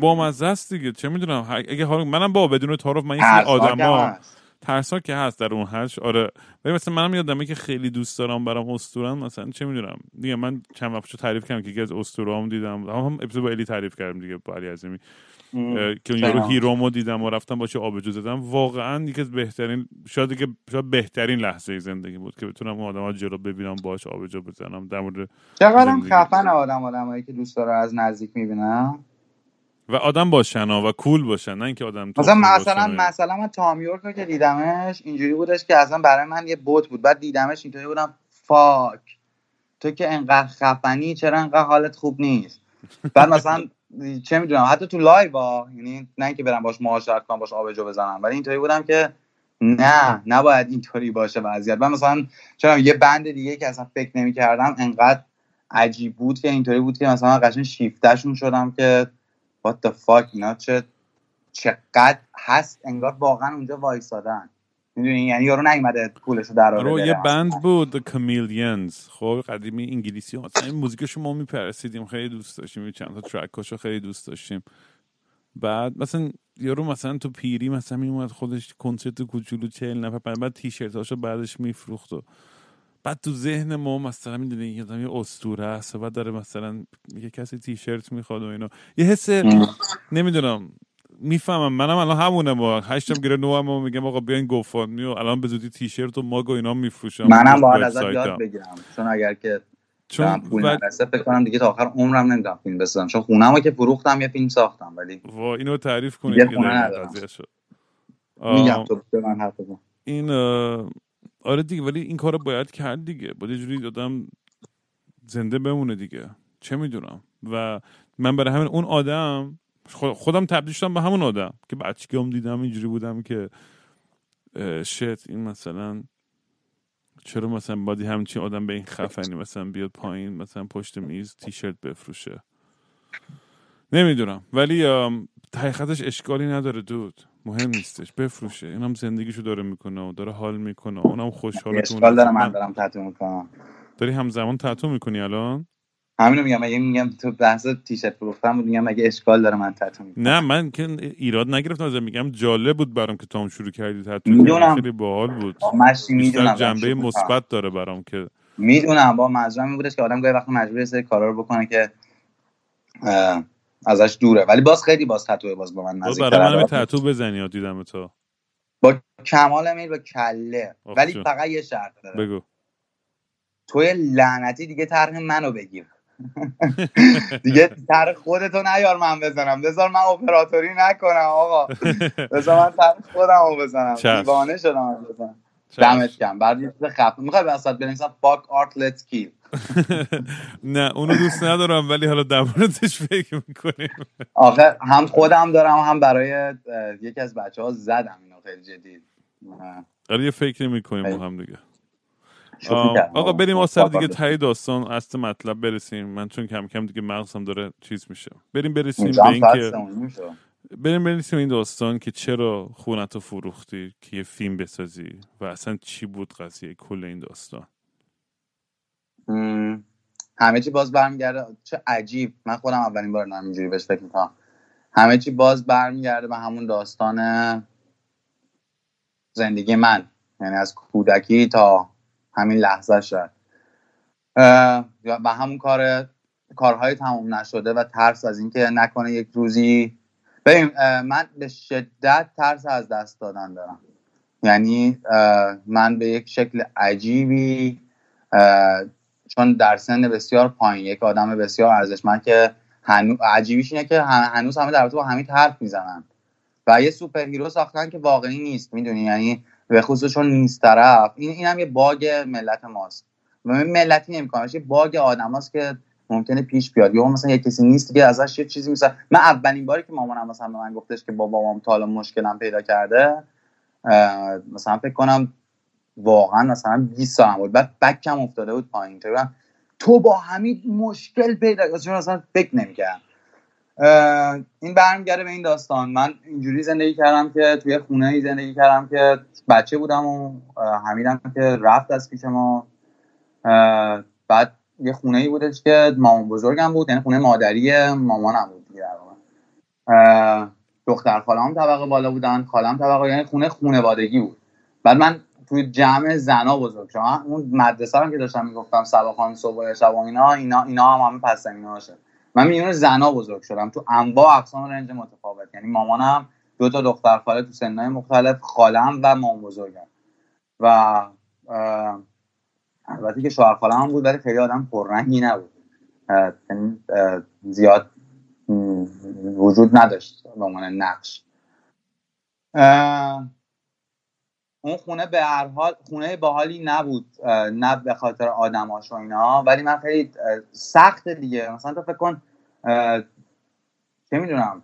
با مزه است دیگه. چه می‌دونم اگه حال منم با بدون تعارف من یه آدما ترسناک که هست در اون حدش آره. ولی مثلا منم یادمه که خیلی دوست دارم برام اسطورن. مثلا چه می‌دونم. دیگه من چند وقت پیش تعریف کردم که یکی از اسطورهام دیدم. هم, هم اپیزود با الی تعریف کردم دیگه با علی عظیمی. که اون؟ یارو هیرومو دیدم و رفتم باشه آبجو زدم. واقعا یکی از بهترین شاید که شاید بهترین لحظه زندگی بود که بتونم اون آدم جلو ببینم باش آبجو بزنم در مورد چقدر هم زندگی. خفن آدم آدمایی که دوست داره از نزدیک می‌بینم و آدم باشن ها و cool باشن نه اینکه آدم مثلا مثلا. مثلا من تام یورک رو که دیدمش اینجوری بودش که اصلا برای من یه بت بود. بعد دیدمش اینطوری بودم fuck تو که انقدر خفنی چرا انقدر حالت خوب نیست؟ بعد مثلا چه می‌دونم حتی تو live ها یعنی نه اینکه برم باش معاشرت کنم باش آبجو بزنم ولی اینطوری بودم که نه نباید اینطوری باشه وضعیت. من مثلا چرا یه بند دیگه که اصلا فکر نمی‌کردم انقدر عجیب بود که اینطوری بود که مثلا قشنگ شیفتشون شدم که what the fuck اینا چه چقدر هست انگار واقعا اونجا وایسادن. می‌دونی؟ یعنی یارو نیومده پولشو در آره بره یه بند بود Chameleons. خب قدیمی انگلیسی ها این موزیکشو ما میپرسیدیم خیلی دوست داشتیم. چند تا ترکاشو خیلی دوست داشتیم. بعد مثلا یارو مثلا تو پیری مثلا میومد خودش کنسرت کوچولو چهل نفر بعد, بعد تیشرتاشو بعدش میفروخت و بعد تو ذهن ما مثلا می‌دونی یه آدم یه اسطوره است و بعد داره مثلا یه کسی تیشرت می‌خواد و اینا یه حس نمی‌دونم می‌فهمم. منم الان همونه با هشتم گره نو هم میگم آقا بیاین گوفاندمی و الان به زودی تیشرت و ماگ و اینا میفروشم. منم باید ازت یاد بگیرم. چون اگر که چون پول بعد- نرسه فکر کنم دیگه تا آخر عمرم نمی‌دونم فیلم بسازم. چون خونمو که فروختم یه فیلم ساختم ولی وا اینو تعریف کنید دیگه خونه ندارم. میگم تو به من حرف بزن این آره دیگه ولی این کارو باید کرد دیگه. باید جوری آدم زنده بمونه دیگه. چه می‌دونم. و من برای همین اون آدم خود- خودم تبدیل شدم به همون آدم که بچگیام دیدم اینجوری بودم که شت این مثلا چرا مثلا بادی همچین آدم به این خفنی مثلا بیاد پایین مثلا پشت میز تیشرت بفروشه. نمی‌دونم. ولی حقیقتش اشکالی نداره دود. مهم نیستش. بفروشه. اینم زندگیشو داره می‌کنه و داره حال می‌کنه. اونم خوشحاله اشکال داره من دارم تتو می‌کنم. داری همزمان تتو می‌کنی الان؟ همینو میگم. اگه میگم تو بحث تیشرت فروختم بود میگم اگه اشکال داره من تتو می‌کنم. نه من که ایراد نگرفتم از میگم جالب بود برام که تو هم شروع کردی تتو می‌دونم. خیلی باحال بود. می‌دونم جنبه مثبت داره برام که. می‌دونم. با منظورم بودش که آدم گاهی وقت مجبور سری کارا رو بکنه که ازش دوره. ولی باز خیلی باز تتو باز با من نزدیک برای من تتو بزنی یا دیدم تو. با کمال میل با کله. ولی فقط یه شرط داره بگو. توی لعنتی دیگه طرح منو بگیر. دیگه طرح خودتو نیار من بزنم. بذار من اپراتوری نکنم آقا. بذار من طرح خودم رو بزنم دیوانه شدم بزنم. دمت کم بعد یه چیز خفه. می‌خوای وسط بنویسم فاک آرت لیتس کیل نه اونو دوست ندارم ولی حالا در موردش فکر می‌کنیم. آخه هم خودم دارم هم برای یکی از بچه ها زدم اینو خیلی جدید آره یه فکر می‌کنیم با هم دیگه. آقا بریم آسر دیگه تایی داستان اصل مطلب برسیم. من چون کم کم دیگه مغزم داره چیز میشه. بریم برسیم به این که بریم برسیم این داستان که چرا خونتو فروختی که یه فیلم بسازی و اصلا چی بود قضیه کل این داستان. همه چی باز برمیگرده چه عجیب. من خودم اولین بار اینجوری بهش فکر می‌کنم. همه چی باز برمیگرده به همون داستان زندگی من. یعنی از کودکی تا همین لحظه شد و همون کار کارهای تمام نشده و ترس از اینکه نکنه یک روزی ببین من به شدت ترس از دست دادن دارم. یعنی من به یک شکل عجیبی چون در سن بسیار پایین یک آدم بسیار ارزشمند که هنو... عجیبیش اینه که هنوز همه در با همین حرف می‌زنن. و یه superhero ساختن که واقعی نیست می‌دونی؟ یعنی به خصوص چون نیست طرف. این اینم یه bug ملت ماست. و ملتی نمی‌کنه یه bug آدماست که ممکنه پیش بیاد. یا مثلا یه کسی نیست که ازش یه چیزی مثلا من اولین باری که مامانم مثلا به من گفتش که بابام تا مشکلم پیدا کرده مثلا فکر کنم واقعا مثلا 20 سالم بود بعد بکم افتاده بود پایین. تو با همین مشکل پیدا چون مثلا فکر نمی‌کردم. این برمیگرده به این داستان. من اینجوری زندگی کردم که توی خونه ای زندگی کردم که بچه بودم و حمیدم که رفت از پیش ما. بعد یه خونه ای بودش که مامان بزرگم بود. یعنی خونه مادری مامانم بود دیگه دختر خالم طبقه بالا بودن. خالم طبقه یعنی خونه خونوادگی بود. بعد من توی جمع زنا بزرگ شدم. اون مدرسه هم که داشتم می‌گفتم سبا صبح و شب و اینا اینا اینا هم همه پس هاشه من میون زنا بزرگ شدم. تو انواع اقسام رنج متفاوت. یعنی مامانم دو تا دختر خاله تو سنهای مختلف خالم و مام بزرگم. و البته که شوهر خالم بود ولی خیلی آدم پررنگی نبود. یعنی، زیاد وجود نداشت به عنوان نقش. اون خونه به هر حال خونه باحالی نبود نه به خاطر آدماش و اینا ولی من خیلی سخت دیگه. مثلا تو فکر کن چه می‌دونم؟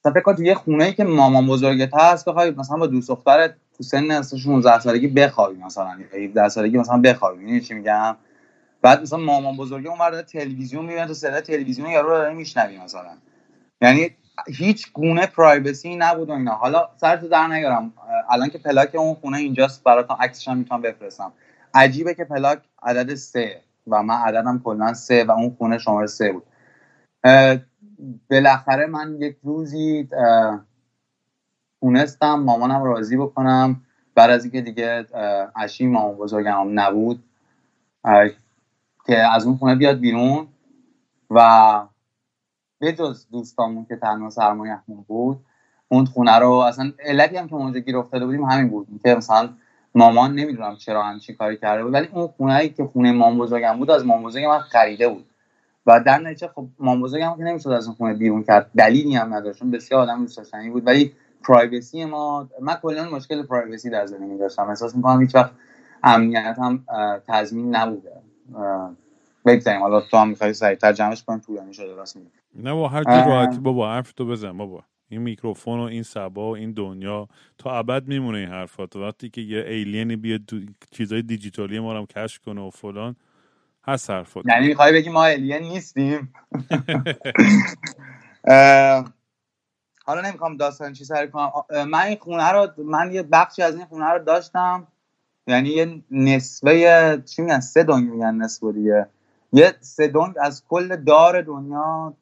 مثلا فکر کن تو یه خونه ای که مامان بزرگت هست بخوای مثلا با دوست دخترت تو سن 16 سالگی بخوابی مثلا 17 سالگی مثلا بخوابی. می‌دونی چی میگم؟ بعد مثلا مامان بزرگی اون تلویزیون می‌بینه تو صدا تلویزیون یارو رو داره میشنوی مثلا. یعنی هیچ گونه پرایوسی نبود و اینا. حالا سرتو در نیارم. الان که پلاک اون خونه اینجاست براتون عکسش هم می‌تونم بفرستم. عجیبه که پلاک عدد سه و من عددم کلا سه و اون خونه شماره سه بود. بالاخره من یک روزی تونستم مامانم راضی بکنم. بعد از اینکه دیگه اشی مامان بزرگم نبود که از اون خونه بیاد بیرون و بجز دوستامون که تنها سرمایه‌مون بود اون خونه رو اصلا علتی هم که اونجا گیر افتاده بودیم همین بود. که مثلا مامان نمی‌دونم چرا همچین کاری کرده بود ولی اون خونه ای که خونه مام بزرگم بود از مام بزرگم من خریده بود. و در نتیجه خب مام بزرگم که نمی‌شد از اون خونه بیرون کرد. دلیلی هم نداشت بسیار آدم دوست بود. ولی privacy ما من کلا مشکل privacy در زندگی داشتم. احساس می‌کنم هیچ وقت امنیت هم تضمین نبوده. بگذاریم. حالا تو هم می‌خوای سریعتر جمعش کنیم طولانی شده راست میگی. نه با هر جور راحتی. بابا حرف تو بزن بابا. این میکروفون و این صبا و این دنیا تا ابد میمونه این حرفات وقتی که یه alien ی بیاد چیزای دیجیتالی ما رو کشف کنه و فلان هست حرفات یعنی می‌خوای بگی ما alien نیستیم؟ حالا نمی‌خوام داستان چی سر کنم. من این خونه رو من یه بخشی از این خونه رو داشتم. یعنی یه نصفه چی میگن سه دنگ میگن نصفه دیگه. یه دنگ از کل دار دنیا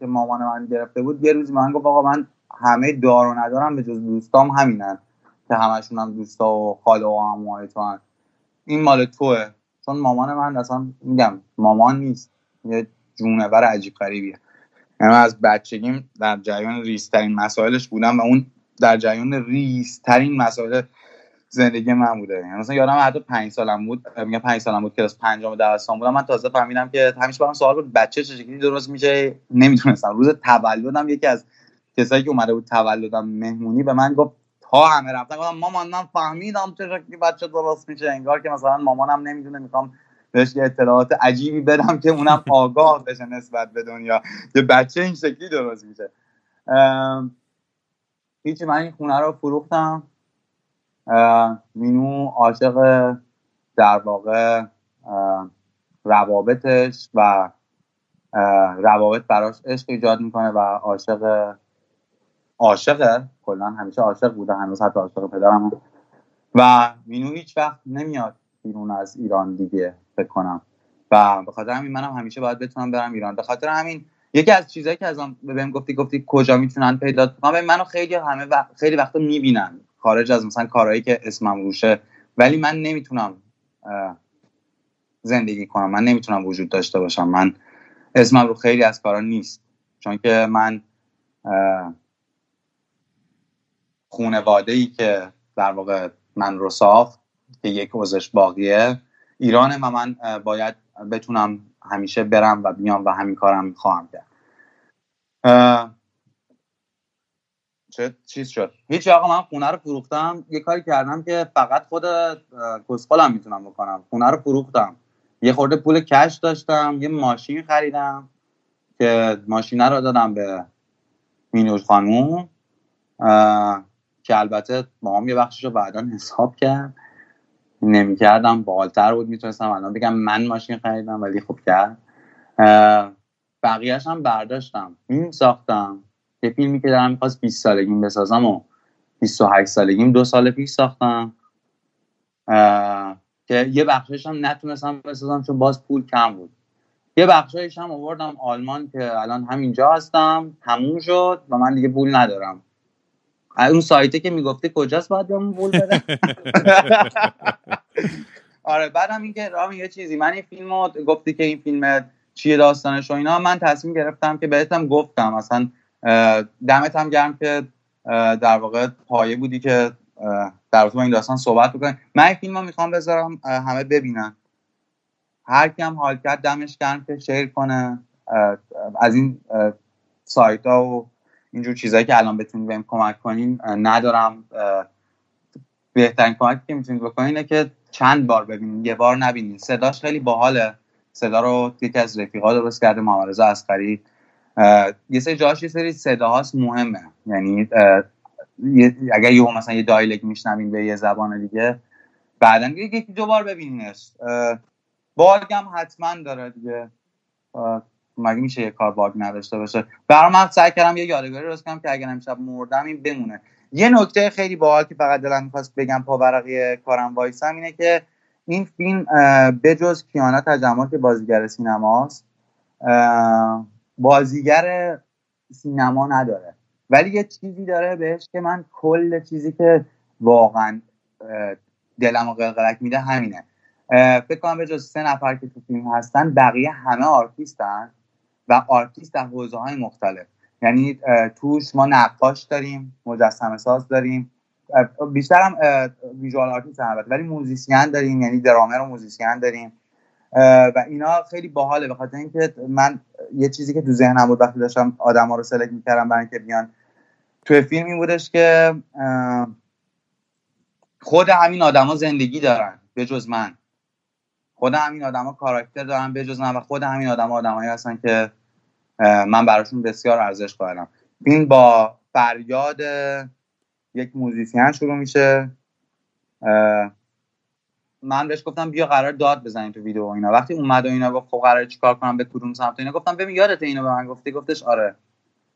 که مامان من گرفته بود یه روز من گفت آقا من همه دار و ندارم به جز دوستام همینن که همشون هم دوستا و خاله و عموهای تو. این مال توه. چون مامان من اصلا میگم مامان نیست. یه جونور عجیب غریبیه. یعنی از بچگیم در جریان ریزترین مسائلش بودم و اون در جریان ریزترین مسائل زندگی من بوده. یعنی مثلا یادم حتی پنج سالم بود میگم پنج سالم بود کلاس پنجم دبستان بودم من تازه فهمیدم که همیشه برام سوال بود بچه چه شکلی درست میشه؟ نمی‌دونستم روز تولدم یکی از کسایی که اومده بود تولدم مهمونی به من گفت تا همه رفتن گفتم مامان من فهمیدم چه شکلی بچه درست میشه انگار که مثلا مامانم نمی‌دونه می‌خوام بهش یه اطلاعات عجیبی بدم که اونم آگاه بشه نسبت به دنیا که بچه این شکلی درست میشه. هیچی من این خونه رو فروختم. مینو عاشق در واقع روابطش و روابط براش عشق ایجاد می‌کنه و عاشق عاشقه کلا همیشه عاشق بوده هنوز حتی عاشق پدرم و مینو هیچ وقت نمیاد بیرون از ایران دیگه فکر کنم. و به خاطر همین منم همیشه باید بتونم برم ایران. به خاطر همین یکی از چیزهایی که ازم بهم گفتی گفتی کجا می‌تونن پیدا کنم منو خیلی همه و... خیلی وقتا می‌بینن. خارج از مثلا کارهایی که اسمم روشه. ولی من نمی‌تونم زندگی کنم. من نمی‌تونم وجود داشته باشم. من اسمم رو خیلی از کارا نیست. چون که من خونواده ای که در واقع من رو ساخت که یک عضوش باقیه. ایرانه و من باید بتونم همیشه برم و بیام و همین کارم خواهم کرد. چه چیز شد؟ هیچ آقا من خونه رو فروختم. یه کاری کردم که فقط خود کسخالم می‌تونم بکنم. خونه رو فروختم. یه خورده پول کش داشتم. یه ماشین خریدم که ماشین رو دادم به مینوش خانوم. که البته با هم یه بخشش رو بعدا حساب کرد. نمی‌کردم. بالتر بود می‌تونستم. الان بگم من ماشین خریدم ولی خوب کرد. بقیهش هم برداشتم. فیلم ساختم. یه فیلمی که دارم می‌خواست 20 سالگیم بسازم و 28 سالگیم دو سال پیش ساختم. که یه بخشش هم نتونستم بسازم چون باز پول کم بود. یه بخشایش هم آوردم آلمان که الان همینجا هستم تموم شد و من دیگه پول ندارم. اون سایته که می‌گفته کجاست باید بهمون پول بده؟ آره بعدم اینکه رام یه چیزی من این فیلم گفتی که این فیلم چیه داستانش و اینا من تصمیم گرفتم که بهتم گفتم اصلا دمت هم گرم که در واقع پایه بودی که در واقع این داستان صحبت بکنیم من این فیلم می‌خوام بذارم همه ببینن. هر کی هم حال کرد دمش گرم که شیر کنه. از این سایت ها و اینجور چیزهایی که الان بتونید بهم کمک کنین ندارم. بهترین کمکی که می‌تونید بکنین اینه که چند بار ببینید یه بار نبینید صداش خیلی باحاله. صدا رو یکی از رفیقا درست کرده محمد رضا یه سری جاش یه سری صداهاست مهمه. یعنی اگر یه مثلا یه دایلگ میشنوین به یه زبان دیگه بعدا یکی دو بار ببینینش باگ هم حتما داره دیگه. مگه میشه یه کار باگ نداشته باشه؟ برام من سعی کردم یه یادگاری درست کنم که اگر امشب مردم این بمونه. یه نکته خیلی باحال که فقط دلم می‌خواست بگم پاورقی کارم وایسم اینه که این فیلم بجز کیانا تجمل که بازیگر سینماست بازیگر سینما نداره. ولی یه چیزی داره بهش که من کل چیزی که واقعا دلم و قلقلک میده همینه. فکر کنم به جز سه نفر که تو فیلم هستن بقیه همه آرتیستن و آرتیست در حوزه های مختلف. یعنی توش ما نقاش داریم مجسمه ساز داریم. بیشتر هم visual artist البته ولی موزیسین داریم یعنی درامر و موزیسین داریم. و اینا خیلی باحاله. به خاطر اینکه من یه چیزی که تو ذهنم بود وقتی داشتم آدما رو select می‌کردم برای اینکه بیان توی فیلم این بودش که خود همین آدما زندگی دارن به جز من. خود همین آدما کاراکتر دارن به جز من و خود همین آدما آدمایی هستن که من براشون بسیار ارزش قائلم. این با فریاد یک موزیسین شروع میشه. من بهش گفتم بیا قرار داد بزنیم تو ویدیو اینا. وقتی اومد و اینا گفت خب قرار چیکار کنم به کدوم سمت اینا گفتم ببین یادت اینو به من گفتی؟ گفتش آره.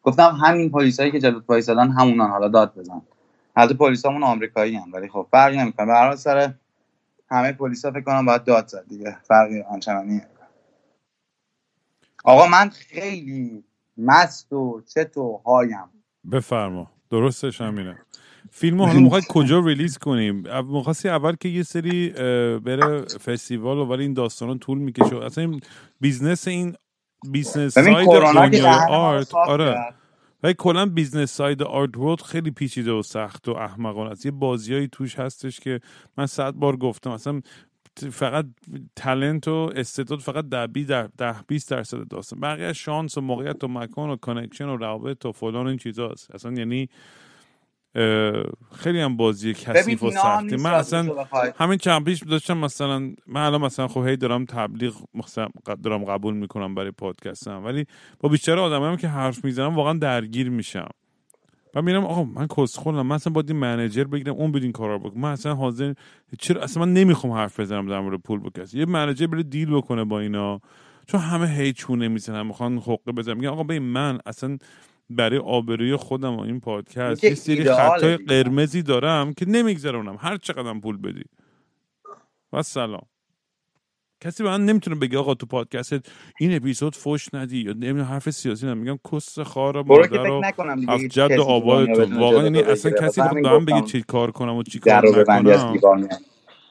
گفتم همین پلیسایی که جلوت وایسادن همونان حالا داد بزن. البته پلیسامون آمریکایی هم ولی خب فرقی نمی‌کنه. به سر همه پلیسا فکر کنم باید داد زد دیگه. فرقی آنچنانی آقا من خیلی مست و چت و هایم. بفرما. درستش همینه. فیلم حالا می‌خوای کجا ریلیز کنیم می‌خواستی اول که یه سری بره فستیوال و ولی این داستان طول می‌کشه. اصلا این business این business side دنیای art آره. ولی کلا business side art world خیلی پیچیده و سخت و احمقانه است. یه بازیایی توش هستش که من صد بار گفتم. اصلا فقط talent و استعداد فقط ده بی در ده 20 درصد داستان. بقیه شانس و موقعیت و مکان و connection و روابط و فلان این چیزاست اصلا یعنی خیلی هم بازی کثیف و سختی. من اصلا همین چند پیش داشتم مثلا من الان مثلا خب هی دارم تبلیغ دارم قبول می‌کنم برای پادکستم ولی با بیشتر آدم هم که حرف می‌زنم واقعا درگیر میشم. و میرم آقا من کسخولم من اصلا باید منیجر بگیرم اون بدین کارا بکنم. من اصلا حاضر چرا؟ اصلا من نمی‌خوام حرف بزنم در مورد پول بکس یه منیجر بره دیل بکنه با اینا. چون همه هی چونه می‌زنن می‌خوان حقه بزنم میگن آقا ببین من اصلا برای آبروی خودم و این پادکست. یه سری خطای قرمزی دارم که نمیگذرونم. هر چقدر پول بدی. و سلام. کسی به من نمی‌تونه بگه آقا تو پادکست این اپیزود فوش ندی یا نمی‌دونم حرف سیاسی نمیگم میگم کس خار مادر رو هفت جد و آبادتون. واقعا یعنی اصلا کسی به من بگه چی کار کنم و چی کار نکنم.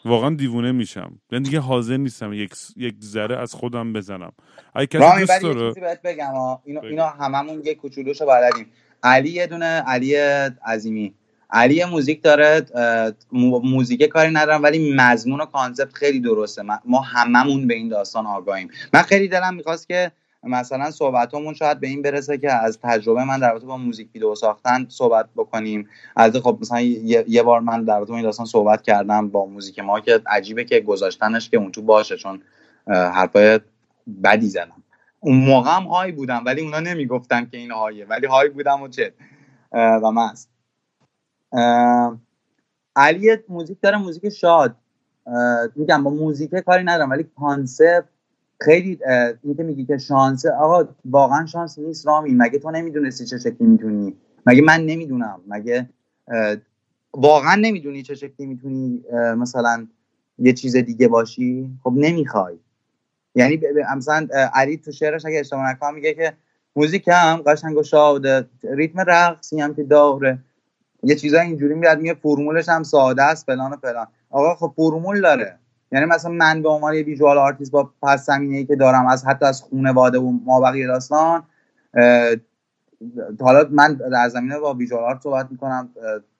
واقعا دیوونه میشم. یعنی دیگه حاضر نیستم یک یک ذره از خودم بزنم. اگه کسی دوست داره بهت بگم اینو اینا هممون یک کوچولوشو بلدیم. علی یه دونه علی عظیمی. علی موزیک داره موزیک کاری ندارم ولی مضمون و concept خیلی درسته. ما هممون به این داستان آگاهیم. من خیلی دلم می‌خواست که مثلا صحبتمون شاید به این برسه که از تجربه من در رابطه با موزیک ویدیو ساختن صحبت بکنیم. از خب مثلا یه, بار من در رابطه با این داستان صحبت کردم با موزیک ما که عجیبه که گذاشتنش که اون تو باشه چون حرفای بدی زدم. اون موقع هم high بودم ولی اونا نمی‌گفتن که این high ه ولی high بودم و چه. و مست علی موزیک داره موزیک شاد. میگم با موزیک کاری ندارم ولی concept خیلی این میگی که شانس آقا واقعا شانس نیست رامی. مگه تو نمی‌دونستی چه شکلی می‌تونی؟ مگه من نمی‌دونم؟ مگه واقعا نمی‌دونی چه شکلی می‌تونی مثلا یه چیز دیگه باشی؟ خب نمی‌خوای. یعنی مثلا علی تو شعرش اگه اشتباه نکنم میگه که موزیک هم قشنگ و شاده ریتم رقصی هم که داره. یه چیزای اینجوری میاد میگه فرمولش هم ساده است فلان و فلان. آقا خب فرمول داره. یعنی مثلا من به عنوان یه visual artist با پس زمینه ای که دارم از حتی از خانواده و ما بقیه داستان حالا من در زمینه با visual art صحبت می‌کنم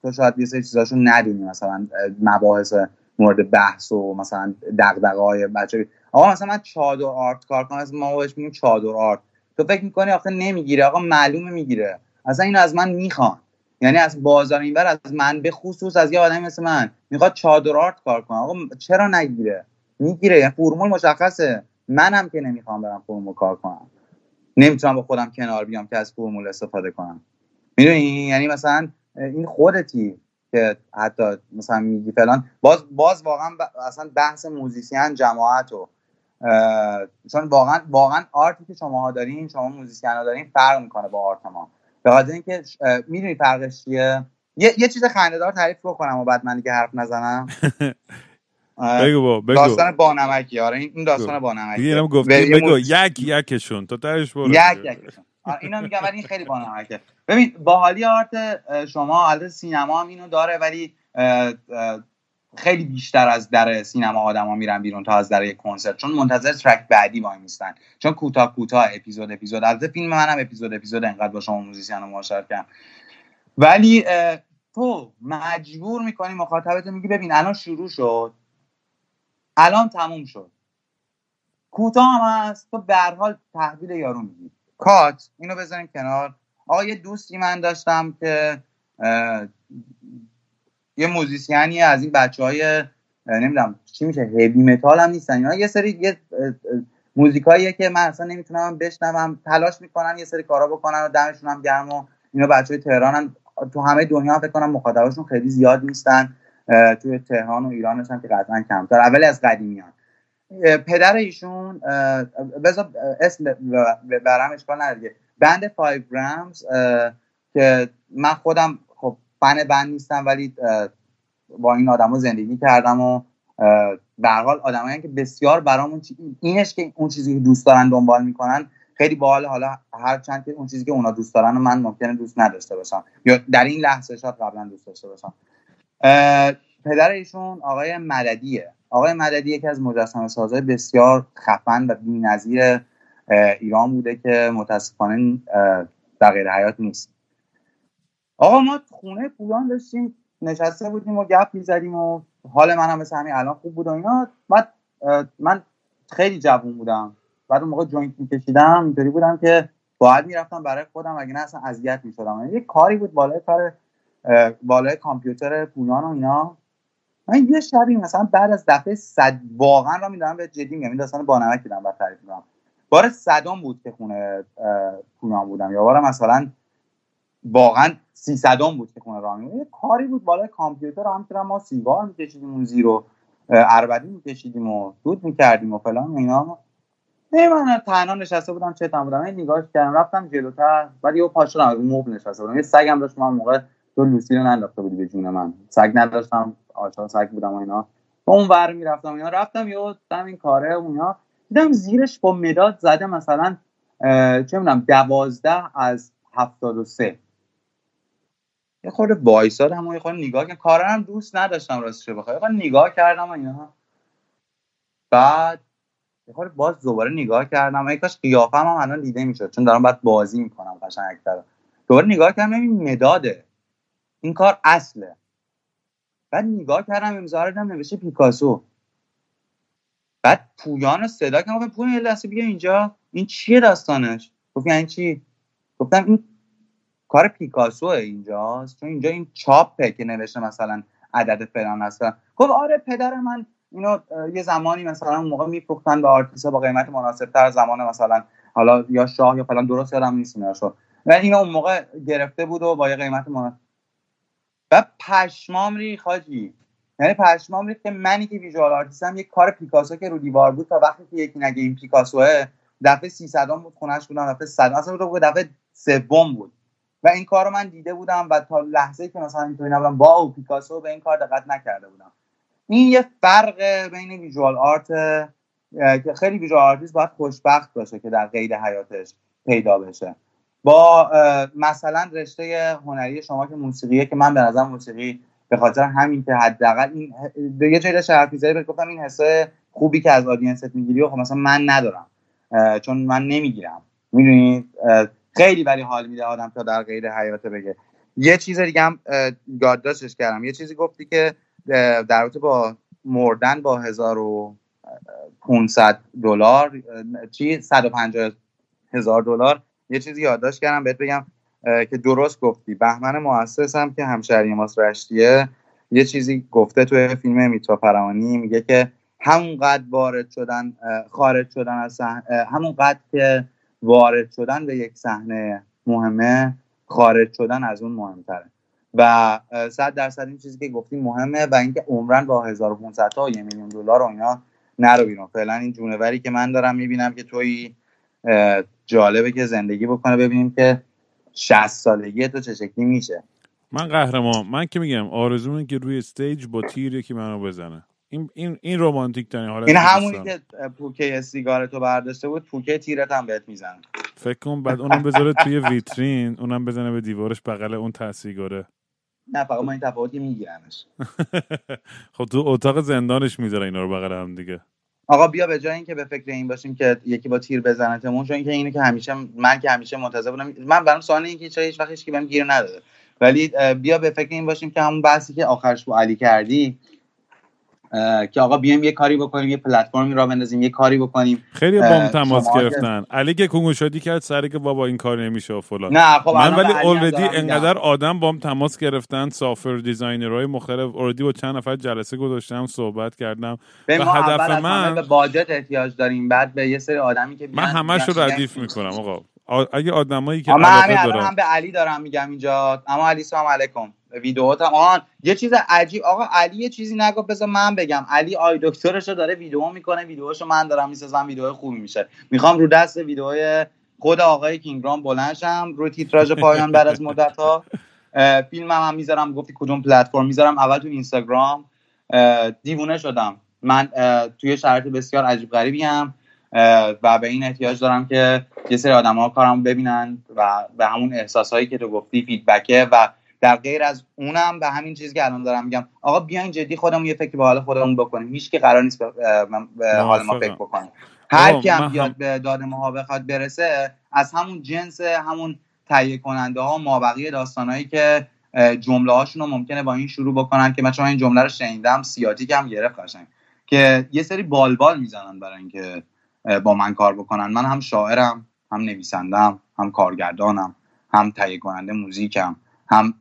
تو شاید یه سری چیزاشو ندونی مثلا مباحث مورد بحث و مثلا دغدغه های بچه. آقا مثلا من چادر art کار کنم از ما بهش میگیم چادر art. تو فکر می‌کنی آخه نمی‌گیره آقا معلومه می‌گیره. اصلا اینو از من می‌خوان. یعنی از بازار اینور از من به خصوص از یه آدمی مثل من می‌خواد چادر آرت کار کنه. آقا چرا نگیره؟ می‌گیره. یعنی فرمول مشخصه. منم که نمی‌خوام برم فرمول کار کنم. نمی‌تونم با خودم کنار بیام که از فرمول استفاده کنم. می‌دونی؟ یعنی مثلا این خودتی که حتی مثلا میگی فلان. باز باز واقعا اصلا بحث موزیسین جماعت و چون واقعا واقعا art ی که شماها دارین شما موزیسین ها دارین فرق می‌کنه با art ما. به خاطر اینکه می‌دونی فرقش چیه؟ یه, یه چیز خنده‌دار تعریف بکنم و بعد من دیگه حرف نزنم. بگو با بگو. داستان بانمکی آره این داستان بانمکی. دیگه گفتی. بگو یک یکشون. تو ترش برو یک یکشون. اینو میگم ولی این خیلی بانمکه. ببین باحالی art شما البته سینما هم اینو داره ولی خیلی بیشتر از در سینما آدما میرن بیرون تا از در یک کنسرت. چون منتظر ترک بعدی وای میستن. چون کوتاه کوتاه اپیزود اپیزود. البته فیلم منم اپیزود اپیزود انقدر با شما موزیسین مشارکت کردم. ولی تو مجبور می‌کنی مخاطبت میگی ببین الان شروع شد. الان تموم شد. کوتاه هم هست. تو به حال تحویل یارو میگی کات اینو بذاریم کنار. آقا یه دوستی من داشتم که یه موزیسیانی از این بچه های نمی‌دونم چی میشه هیوی متال هم نیستن. یه سری یه موزیکاییه که من اصلا نمی‌تونم بشنوم تلاش می‌کنن یه سری کارا بکنن و دمشون هم گرم و اینا بچه های تهران هم تو همه دنیا هم فکر کنم مخاطباشون خیلی زیاد نیستن توی تهران و ایران هم که قطعا کمتر اولی از قدیمیان پدر ایشون بذار اسم برم اشکال نداره. بند 5 گرامز که من خودم فن بند نیستم ولی با این آدما زندگی کردم و به حال آدمایی که بسیار برامون اینش که اون چیزی که دوست دارن دنبال می‌کنن خیلی باحال. حالا هر چند که اون چیزی که اونا دوست دارن و من ممکنه دوست نداشته باشم. یا در این لحظه شاید قبلا دوست داشته باشم. پدر ایشون آقای مددیه. آقای مددی یکی از مجسمه سازهای بسیار خفن و بی‌نظیر ایران بوده که متاسفانه در قید حیات نیست. آقا ما خونه پولان داشتیم نشسته بودیم و گپ می‌زدیم و حال من هم مثل همین الان خوب بود و اینا. بعد من خیلی جوون بودم. بعد اون موقع joint میکشیدم اینطوری بودم که باید می‌رفتم برای خودم اگه نه اصلا اذیت می‌شدم. یه کاری بود بالای کار بالای کامپیوتر پولان و اینا. من یه شبی مثلا بعد از دفعه صد واقعا را میدارم به جدی میگم این داستان بانمک دیدم بعد تعریف می‌کنم. بار صدام بود که خونه پولان بودم. یا بار مثلا واقعا سی صدام بود که خونه راه یه کاری بود بالای کامپیوتر هم ما سیگار میکشیدیم اون زیرو اربدی میکشیدیم و دود می‌کردیم و فلان اینا. نه من تنها نشسته بودم چه بودم. این نگاهش کردم رفتم جلوتر. بعد یه پاش رو مبل نشسته بودم. یه سگم داشت من موقع تو لوسی رو ننداخته بودی به جون من. سگ نداشتم آشا سگ بودم و اینا. اون ور می‌رفتم اینا. رفتم یه دم این کاره اینا. دیدم زیرش با مداد زده مثلا چه می‌دونم دوازده از هفتاد و سه. یه خورده وایسادم و یه خورده نگاه کردم کارا هم دوست نداشتم راستش بخوای یه نگاه کردم اینا. بعد یه خورده باز دوباره نگاه کردم. ای کاش قیافم هم الان دیده می‌شد. چون دارم بعد بازی می‌کنم قشنگ اکتر دوباره نگاه کردم این مداده. این کار اصله. بعد نگاه کردم امضا رو نوشته پیکاسو. بعد پویان رو صدا کردم. گفتم پویان یه لحظه بیا اینجا. این چیه داستانش؟ گفت یعنی چی؟ گفتم این کار پیکاسوه اینجاست؟ چون اینجا این چاپه که نوشته مثلا عدد فلان هست گفت آره پدر من اینو یه زمانی مثلا اون موقع میفروختن به آرتیسا با قیمت مناسب تر زمان مثلا حالا یا شاه یا فلان درست یادم نیست اینا و اینو اون موقع گرفته بود و با یه قیمت مناسب و پشمام ریخت حاجی یعنی پشمام ریخت که منی که visual artist م یه کار پیکاسو که رو دیوار بود تا وقتی که یکی نگه این پیکاسوه دفعه 300 بود خونش بودم دفعه 100 اصلا رو دفعه سوم بود. و این کار رو من دیده بودم و تا لحظه که مثلا اینطوری نبودم با پیکاسو به این کار دقت نکرده بودم. این یه فرق بین visual art که خیلی visual artist باید خوشبخت باشه که در قید حیاتش پیدا بشه. با مثلا رشته هنری شما که موسیقیه که من به نظر موسیقی به خاطر همین که حداقل این یه جایی داشت حرف گفتم این حسه خوبی که از آدینست می‌گیری و خب مثلا من ندارم چون من نمی‌گیرم. می‌دونید خیلی ولی حال میده آدم تا در غیر حیات بگه. یه چیز دیگه هم یادداشتش کردم. یه چیزی گفتی که در رابطه با مردن با 1500 دلار چی؟ 150 هزار دلار. یه چیزی یادداشت کردم بهت بگم که درست گفتی. بهمن هم که همشهری ماست رشتیه یه چیزی گفته توی فیلم میتوا فرمانی میگه که همونقدر وارد شدن خارج شدن از همونقدر که وارد شدن به یک صحنه مهمه خارج شدن از اون مهمتره. و صد درصد این چیزی که گفتیم مهمه و اینکه عمرن با 1500 تا یه میلیون دلار و اینا نرو بیرون. فعلا این جونوری که من دارم می‌بینم که توی جالبه که زندگی بکنه. ببینیم که 60 سالگی تو چه شکلی میشه. من قهرمان من که میگم آرزومه که روی استیج با تیر که منو بزنه. این این این رمانتیک ترین حالت این همونی که پوکه سیگار تو برداشته بود پوکه تیرت هم بهت می‌زنه. فکر کن بعد اونم بذاره توی ویترین اونم بزنه به دیوارش بغل اون سیگاره. نه فقط ما این تفاوتی میگیرنش خب تو اتاق زندانش می‌ذاره اینا رو بغل هم دیگه. آقا بیا به جای اینکه به فکر این باشیم که یکی با تیر بزنتمون چون اینکه اینو که همیشه من که همیشه منتظر بودم من برام سوال اینکه چرا هیچ وقت هیچ بهم گیر نداده. ولی بیا به فکر این باشیم که همون بحثی که آخرش با علی کردی که آقا بیایم یه کاری بکنیم یه پلتفرمی را بندازیم یه کاری بکنیم. خیلی بام تماس گرفتن. علی که کنگو شدی کرد سری که بابا این کار نمیشه و فلان. نه خب من ولی اوردی انقدر آدم بام تماس گرفتن سافر دیزاینرهای مختلف. اوردی با چند نفر جلسه گذاشتم صحبت کردم. و هدف من به باجت احتیاج داریم. بعد به یه سری آدمی که من همش رو ردیف می‌کنم آقا. اگه آدمایی که من هم به علی دارم میگم اینجا. اما علی سلام علیکم. ویدیوهات آن یه چیز عجیب آقا علی یه چیزی نگفت بذار من بگم. علی آی دکترشو داره ویدیو می‌کنه ویدیوهاشو من دارم می‌سازم ویدیو خوبی میشه. می‌خوام رو دست ویدیوهای خود آقای کینگرام بلندشم رو تیتراژ پایان بعد از مدت ها فیلم هم, هم می‌ذارم گفتی کدوم پلتفرم. می‌ذارم اول تو اینستاگرام. دیوونه شدم. من توی شرایط بسیار عجیب غریبی هم و به این احتیاج دارم که یه سری آدم ها کارم ببینن و به همون احساس هایی که تو گفتی فیدبکه و در غیر از اونم به همین چیزی که الان دارم میگم. آقا بیاین جدی خودمون یه فکر به حال خودمون بکنیم. هیچ که قرار نیست به حال ما فکر بکنیم هر کی هم بیاد به داد ما بخواد برسه از همون جنس همون تهیه کننده ها مابقی داستانهایی که جمله هاشون رو ممکنه با این شروع بکنن که من چون این جمله رو شنیدم سیاتیک هم گرفت قشنگ. که یه سری بالبال می‌زنن برای اینکه با من کار بکنن. من هم شاعرم هم نویسندم هم کارگردانم هم تهیه کننده موزیکم هم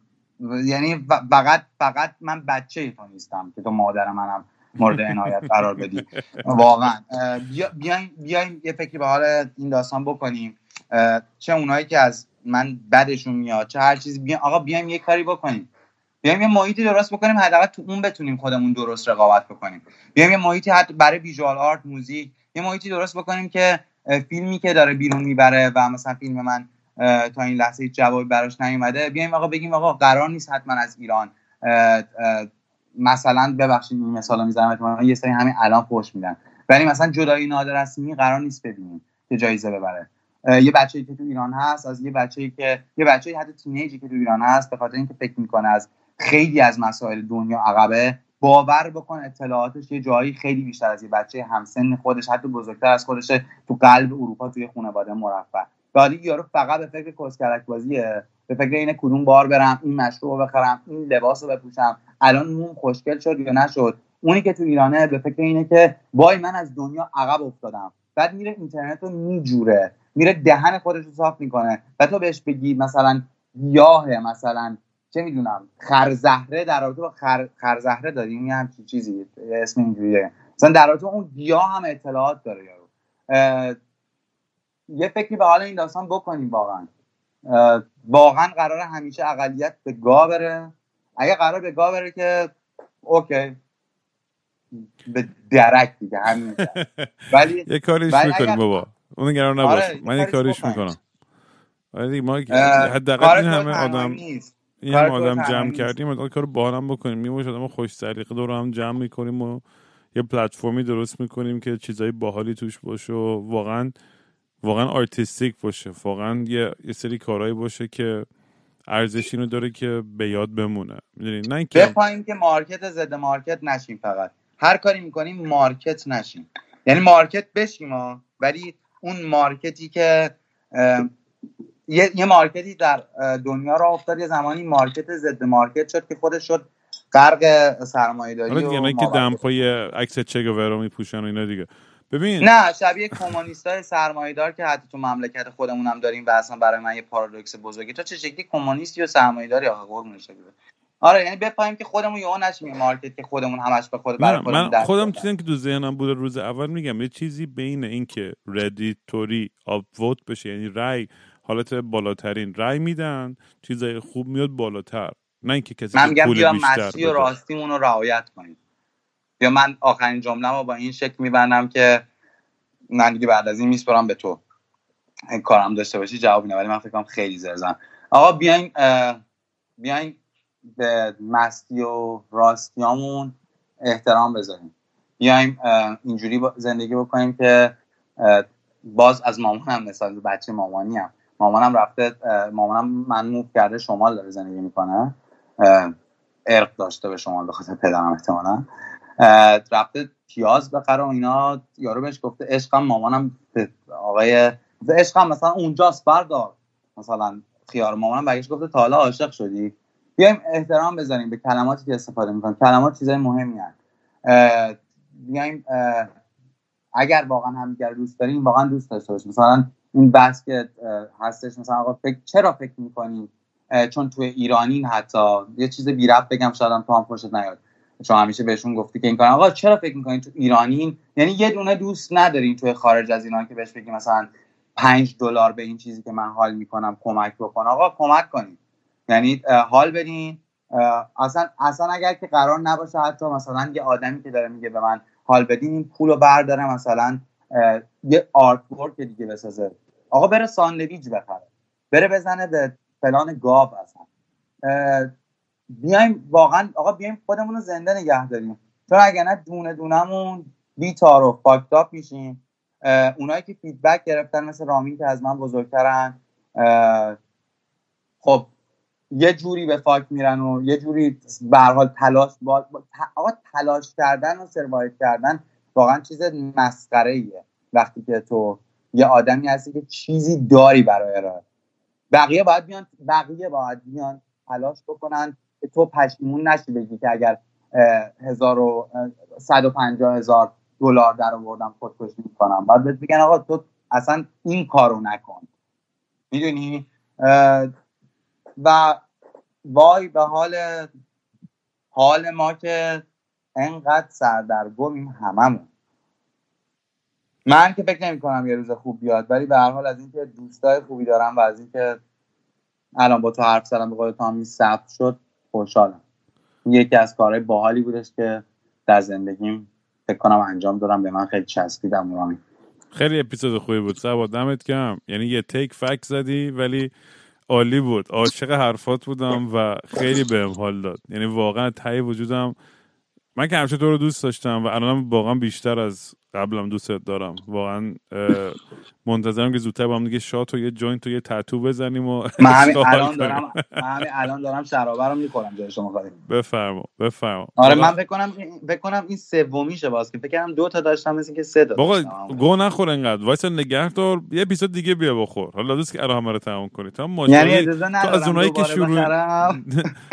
یعنی فقط فقط من بچه تو نیستم که تو مادر منم مورد عنایت قرار بدی. واقعا. بیاین بیاین یه فکری به حال این داستان بکنیم. چه اونایی که از من بدشون میاد چه هر چیزی. بیاین آقا بیایم یه کاری بکنیم. بیایم یه محیطی درست بکنیم حداقل تو اون بتونیم خودمون درست رقابت بکنیم. بیایم یه محیطی حتی برای ویژوال آرت موزیک یه محیطی درست بکنیم که فیلمی که داره بیرون می‌بره و مثلا فیلم من تا این لحظه هیچ جوابی براش نیومده. بیایم آقا بگیم آقا قرار نیست حتما از ایران مثلا ببخشید این مثالا می‌زنم یه سری همین الان خوش میدن. ولی مثلا جدایی نادر قرار نیست ببینیم که جایزه ببره. یه بچه‌ای که تو ایران هست از یه بچه‌ای که یه بچه‌ای حتی تینیجی که تو ایران هست به خاطر اینکه فکر می‌کنه از خیلی از مسائل دنیا عقبه باور بکن اطلاعاتش یه جایی خیلی بیشتر از یه بچه همسن خودش حتی بزرگتر از خودشه تو قلب اروپا توی خانواده مرفه بعدی یارو فقط به فکر کسکلک بازیه. به فکر اینه کدوم بار برم این مشروب بخرم این لباس رو بپوشم. الان موم خوشگل شد یا نشد؟ اونی که تو ایرانه به فکر اینه که وای من از دنیا عقب افتادم. بعد میره اینترنت رو میجوره. میره دهن خودش رو صاف می‌کنه. و تو بهش بگی مثلا گیاه مثلا چه می‌دونم خرزهره در رابطه با خر... خرزهره داریم یه همچین چیزی اسم اینجوریه. مثلا در رابطه اون گیاه هم اطلاعات داره یارو. یه فکری به حال این داستان بکنیم واقعا. واقعا قرار همیشه اقلیت به گا بره. اگه قرار به گا بره که اوکی. به درک دیگه همین ولی یه کاریش می‌کنیم بابا. اون نگران نباش. آره، من یه کاریش می‌کنم. ولی ما حداقل این همه آدم این همه آدم جمع کردیم این کار با هم بکنیم. میموش آدم خوش سلیقه دور هم جمع می‌کنیم و یه پلتفرمی درست می‌کنیم که چیزای باحالی توش باشه و واقعا واقعا artistic باشه. واقعا یه, یه سری کارهایی باشه که ارزش اینو داره که به یاد بمونه. می‌دونی؟ نه اینکه بپاییم که market ضد market نشیم فقط. هر کاری می‌کنیم market نشیم. یعنی market بشیم ها ولی اون market ی که یه،, یه market ی در دنیا راه افتاد یه زمانی market ضد market شد که خودش شد غرق سرمایه داری آره که دمپای عکس چگوارا میپوشن و اینا دیگه. ببین. نه شبیه کمونیست های سرمایه دار که حتی تو مملکت خودمون هم داریم و اصلا برای من یه پارادوکس بزرگی. تو چه شکلی کمونیستی و سرمایه داری آقا قربون آره یعنی بپاییم که خودمون یهو نشیم market که خودمون همش به خود برای خودمون من خودم چیزی که تو ذهنم بوده روز اول میگم یه چیزی بین اینکه Reddit طوری upvote بشه یعنی رای حالت بالاترین رای میدن چیزای خوب میاد بالاتر. نه اینکه کسی من میگم بیا مستی و راستیمون رو رعایت کنیم. یا من آخرین جمله رو با این شکل میبندم که من دیگه بعد از این میسپرم به تو. این کارم داشته باشی جواب نه ولی من فکر کنم خیلی زر زدم. آقا بیاین بیاین به مستی و راستیامون احترام بذاریم. بیایم اینجوری زندگی بکنیم که باز از مامانم مثال بچه مامانی هم مامانم رفته مامانم من موف کرده شمال داره زندگی می‌کنه. ارق داشته به شمال به خاطر پدرم احتمالا. رفته پیاز بخره و اینا. یارو بهش گفته عشقم مامانم آقای عشقم مثلا اونجاست بردار مثلا خیار مامانم بگش گفته تا حالا عاشق شدی. بیایم احترام بزنیم به کلماتی که استفاده می‌کنیم. کلمات چیزای مهمی هست بیایم اگر واقعا همدیگر دوست داریم واقعا دوست داشته باشیم. مثلا این بحث که هستش مثلا آقا فکر چرا فکر می‌کنیم چون توی ایرانین حتی یه چیز بی رب بگم شاید تو هم خوشت نیاد. چون همیشه بهشون گفتی که این کار آقا چرا فکر می‌کنین تو ایرانین یعنی یه دونه دوست ندارین توی خارج از ایران که بهش بگی مثلا پنج دلار به این چیزی که من حال می‌کنم کمک بکن. آقا کمک کنید یعنی حال بدین. اصلا اصلا اگر که قرار نباشه حتی مثلا یه آدمی که داره میگه به من حال بدین این پول رو برداره مثلا یه آرت ورک دیگه بسازه. آقا بره ساندویچ بخره. بره بزنه به فلان گاو اصلا. بیایم واقعا آقا بیایم خودمون رو زنده نگه داریم. چون اگر نه دونه دونمون bitter و fucked up میشیم. اونایی که feedback گرفتن مثل رامین که از من بزرگترن خب یه جوری به fuck میرن و یه جوری به حال تلاش با... آقا تلاش کردن و survive کردن واقعا چیز مسخره ایه وقتی که تو یه آدمی هستی که چیزی داری برای ارائه. بقیه باید بیان بقیه باید بیان تلاش بکنن. که تو پشیمون نشی بگی که اگر هزار و صد و پنجاه هزار دلار در آوردم خودکشی می‌کنم. باید بهت بگن آقا تو اصلا این کارو نکن. می‌دونی؟ و وای به حال حال ما که انقدر سردرگمیم هممون. من که فکر نمی کنم یه روز خوب بیاد ولی به هر حال از اینکه دوستای خوبی دارم و از اینکه الان با تو حرف زدم به قول تو ثبت شد خوشحالم. یکی از کارهای باحالی بودش که در زندگیم فکر کنم انجام دادم. به من خیلی چسبیدم رامی خیلی اپیزود خوبی بود. سبا دمت کم یعنی یه تیک فک زدی ولی عالی بود. عاشق حرفات بودم و خیلی بهم حال داد. یعنی واقعا ته وجودم. من که همیشه تو رو دوست داشتم و الانم واقعا بیشتر از قبلم دوستت دارم. واقعا منتظرم که زودتر با هم دیگه shot و یه joint و یه تتو بزنیم و من همین الان دارم من الان دارم شرابه رو می‌خورم جای شما خواهیم. بفرما بفرما. آره من فکر کنم فکر کنم این سومیشه باز که. فکر کنم دو تا داشتم مثل که سه تا بابا گو نخور انقدر. وایسا نگه دار. یه اپیزود دیگه بیا بخور. حالا دوست که همه رو تموم کنی. تو یعنی تو از اونایی که شروع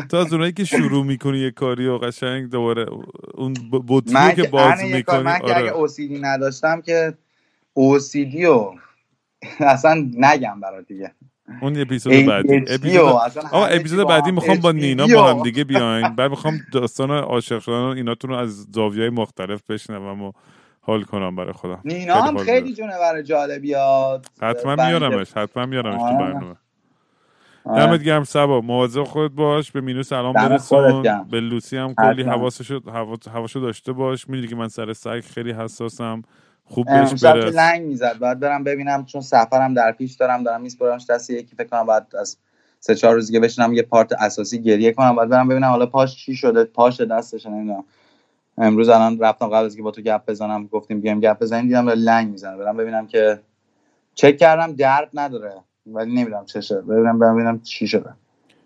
تو از اونایی که شروع می‌کنی یه کاری و قشنگ دوباره اون بطری که باز می‌کنی من نداشتم که اوسیدی و اصلا نگم برات دیگه. اون اپیزود بعدی. اپیزود اپیزود بعدی می‌خوام با نینا با هم دیگه بیاین. بعد می‌خوام داستان عاشق شدن ایناتون رو از زاویه‌های مختلف بشنوم و حال کنم برای خودم. نینا هم خیلی جونور جالبیات. حتما میارمش حتما میارمش تو برنامه. دمت گرم سبا. مواظب خود باش. به مینو سلام برسون. به لوسی هم کلی حواسشو حواسشو داشته باش. می‌دونی که من سر سگ خیلی حساسم. خوب بهش برس. لنگ می‌زد. باید برم ببینم چون سفرم در پیش دارم. دارم میسپرمش دست یکی. فکر کنم بعد از سه چهار روز دیگه بشنم یه پارت اساسی گریه کنم. باید برم ببینم حالا پاش چی شده پاش دستش نمی‌دونم. امروز الان رفتم قبل از که با تو گپ بزنم گفتیم بیام گپ بزنیم. دیدم لنگ می‌زنه. برم ببینم که چک کردم درد نداره. ولی نمی‌دونم چه شده. ببینم ببینم چی شده.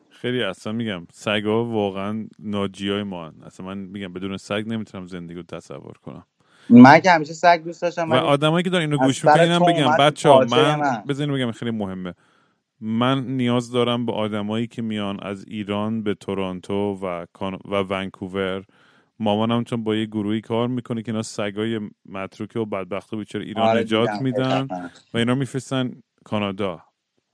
خیلی اصلا میگم سگا واقعا ناجی های ما هن. اصلا من میگم بدون سگ نمی‌تونم زندگی رو تصور کنم. من که همیشه سگ دوست داشتم و آدمایی که دارن اینو گوش می‌کنن بگم بچه ها من بزنین بگم خیلی مهمه. من نیاز دارم به آدمایی که میان از ایران به تورنتو و, و ونکوور. مامانم چون با یه گروهی کار می‌کنه که اینا سگای متروکه و بدبخته بیچاره ایران آره نجات میدن و اینا میفرستن کانادا.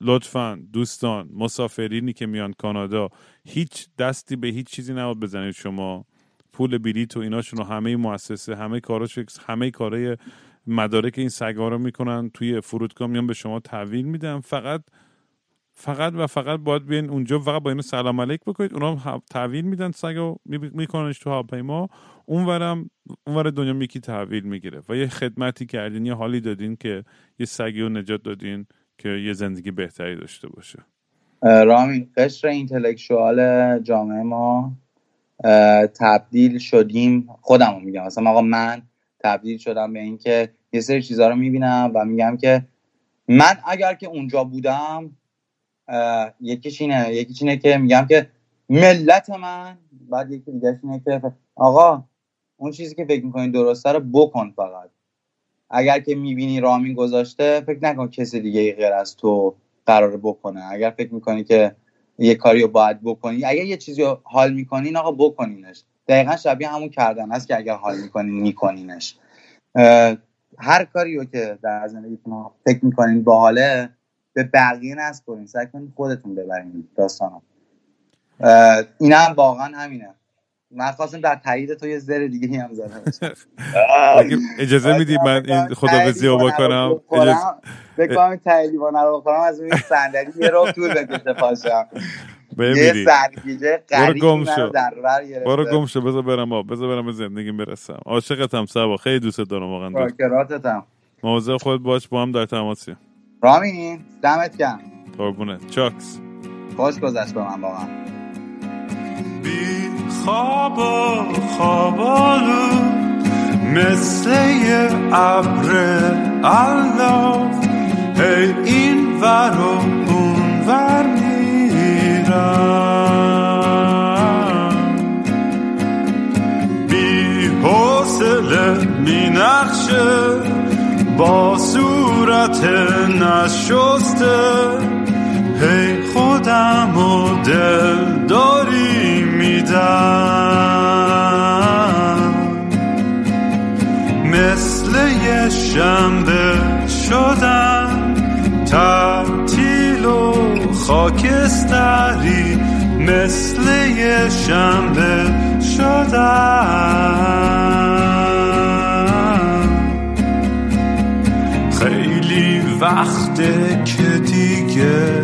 لطفا دوستان مسافرینی که میان کانادا هیچ دستی به هیچ چیزی نباید بزنید شما. پول بلیط و ایناشون رو همه مؤسسه همه کاراش همه کارهای مدارک این سگا رو می‌کنن. توی فرودگاه میان به شما تحویل میدن. فقط فقط و فقط باید بیاین اونجا فقط با اینو سلام علیک بکنید. اونا تحویل میدن سگا میکننش تو هواپیما. اونورم اونور دنیا میکی تحویل می‌گیره. و یه خدمتی کردین یه حالی دادین که یه سگی رو نجات دادین. که یه زندگی بهتری داشته باشه. رامین قشر اینتלקچوال جامعه ما تبدیل شدیم خودم میگم. مثلا آقا من تبدیل شدم به اینکه یه سری چیزها رو می‌بینم و میگم که من اگر که اونجا بودم یکیش اینه یکیش اینه که میگم که ملت من بعد یکی دیگه اینه که آقا اون چیزی که فکر می‌کنی درسته رو بکن فقط. اگر که می‌بینی رامین گذاشته فکر نکن کسی دیگه غیر از تو قرار بکنه. اگر فکر می‌کنی که یه کاری رو باید بکنی اگر یه چیزی رو حال می‌کنین آقا بکنینش. دقیقا شبیه همون کردن است که اگر حال می‌کنین میکنینش. هر کاری رو که در زندگیتون فکر می‌کنین باحاله به بقیه نسپرین سعی کنین خودتون ببرین داستانو. اینم واقعا همینه. من خواستم در تایید تو یه زر دیگه هم زدم. اجازه میدی من این خدافزی رو بکنم؟ بکنم این تایید رو بکنم از این صندلی یه رو طول بکشه پاشم. بمیری سرگیجه برو گم شو. برو گم شو. بذار برم آب. بذار برم به زندگیم برسم. عاشقتم سبا. خیلی دوست دارم واقعا. دوست. فاکراتتم مواظب خود باش. با هم در تماسی. رامین دمت گرم. قربونت. چاکس. خوش گذشت به من واقعا. بی خواب و خوابالو مثل ابر الاف هی این ور و اون ور میرم. بی حوصله می نقشه با صورت نشسته. هی خودم و دل داری. میدم مثل یه شنبه شدم. تعطیل و خاکستری مثل یه شنبه شدم. خیلی وقته که دیگه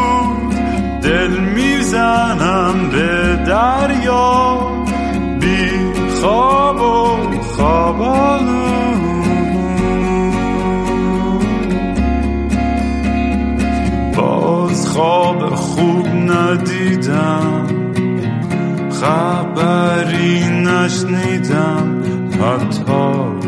می‌زنم به دریا بی خواب و خواب آلود باز خواب خوب ندیدم خبری نشنیدم حتی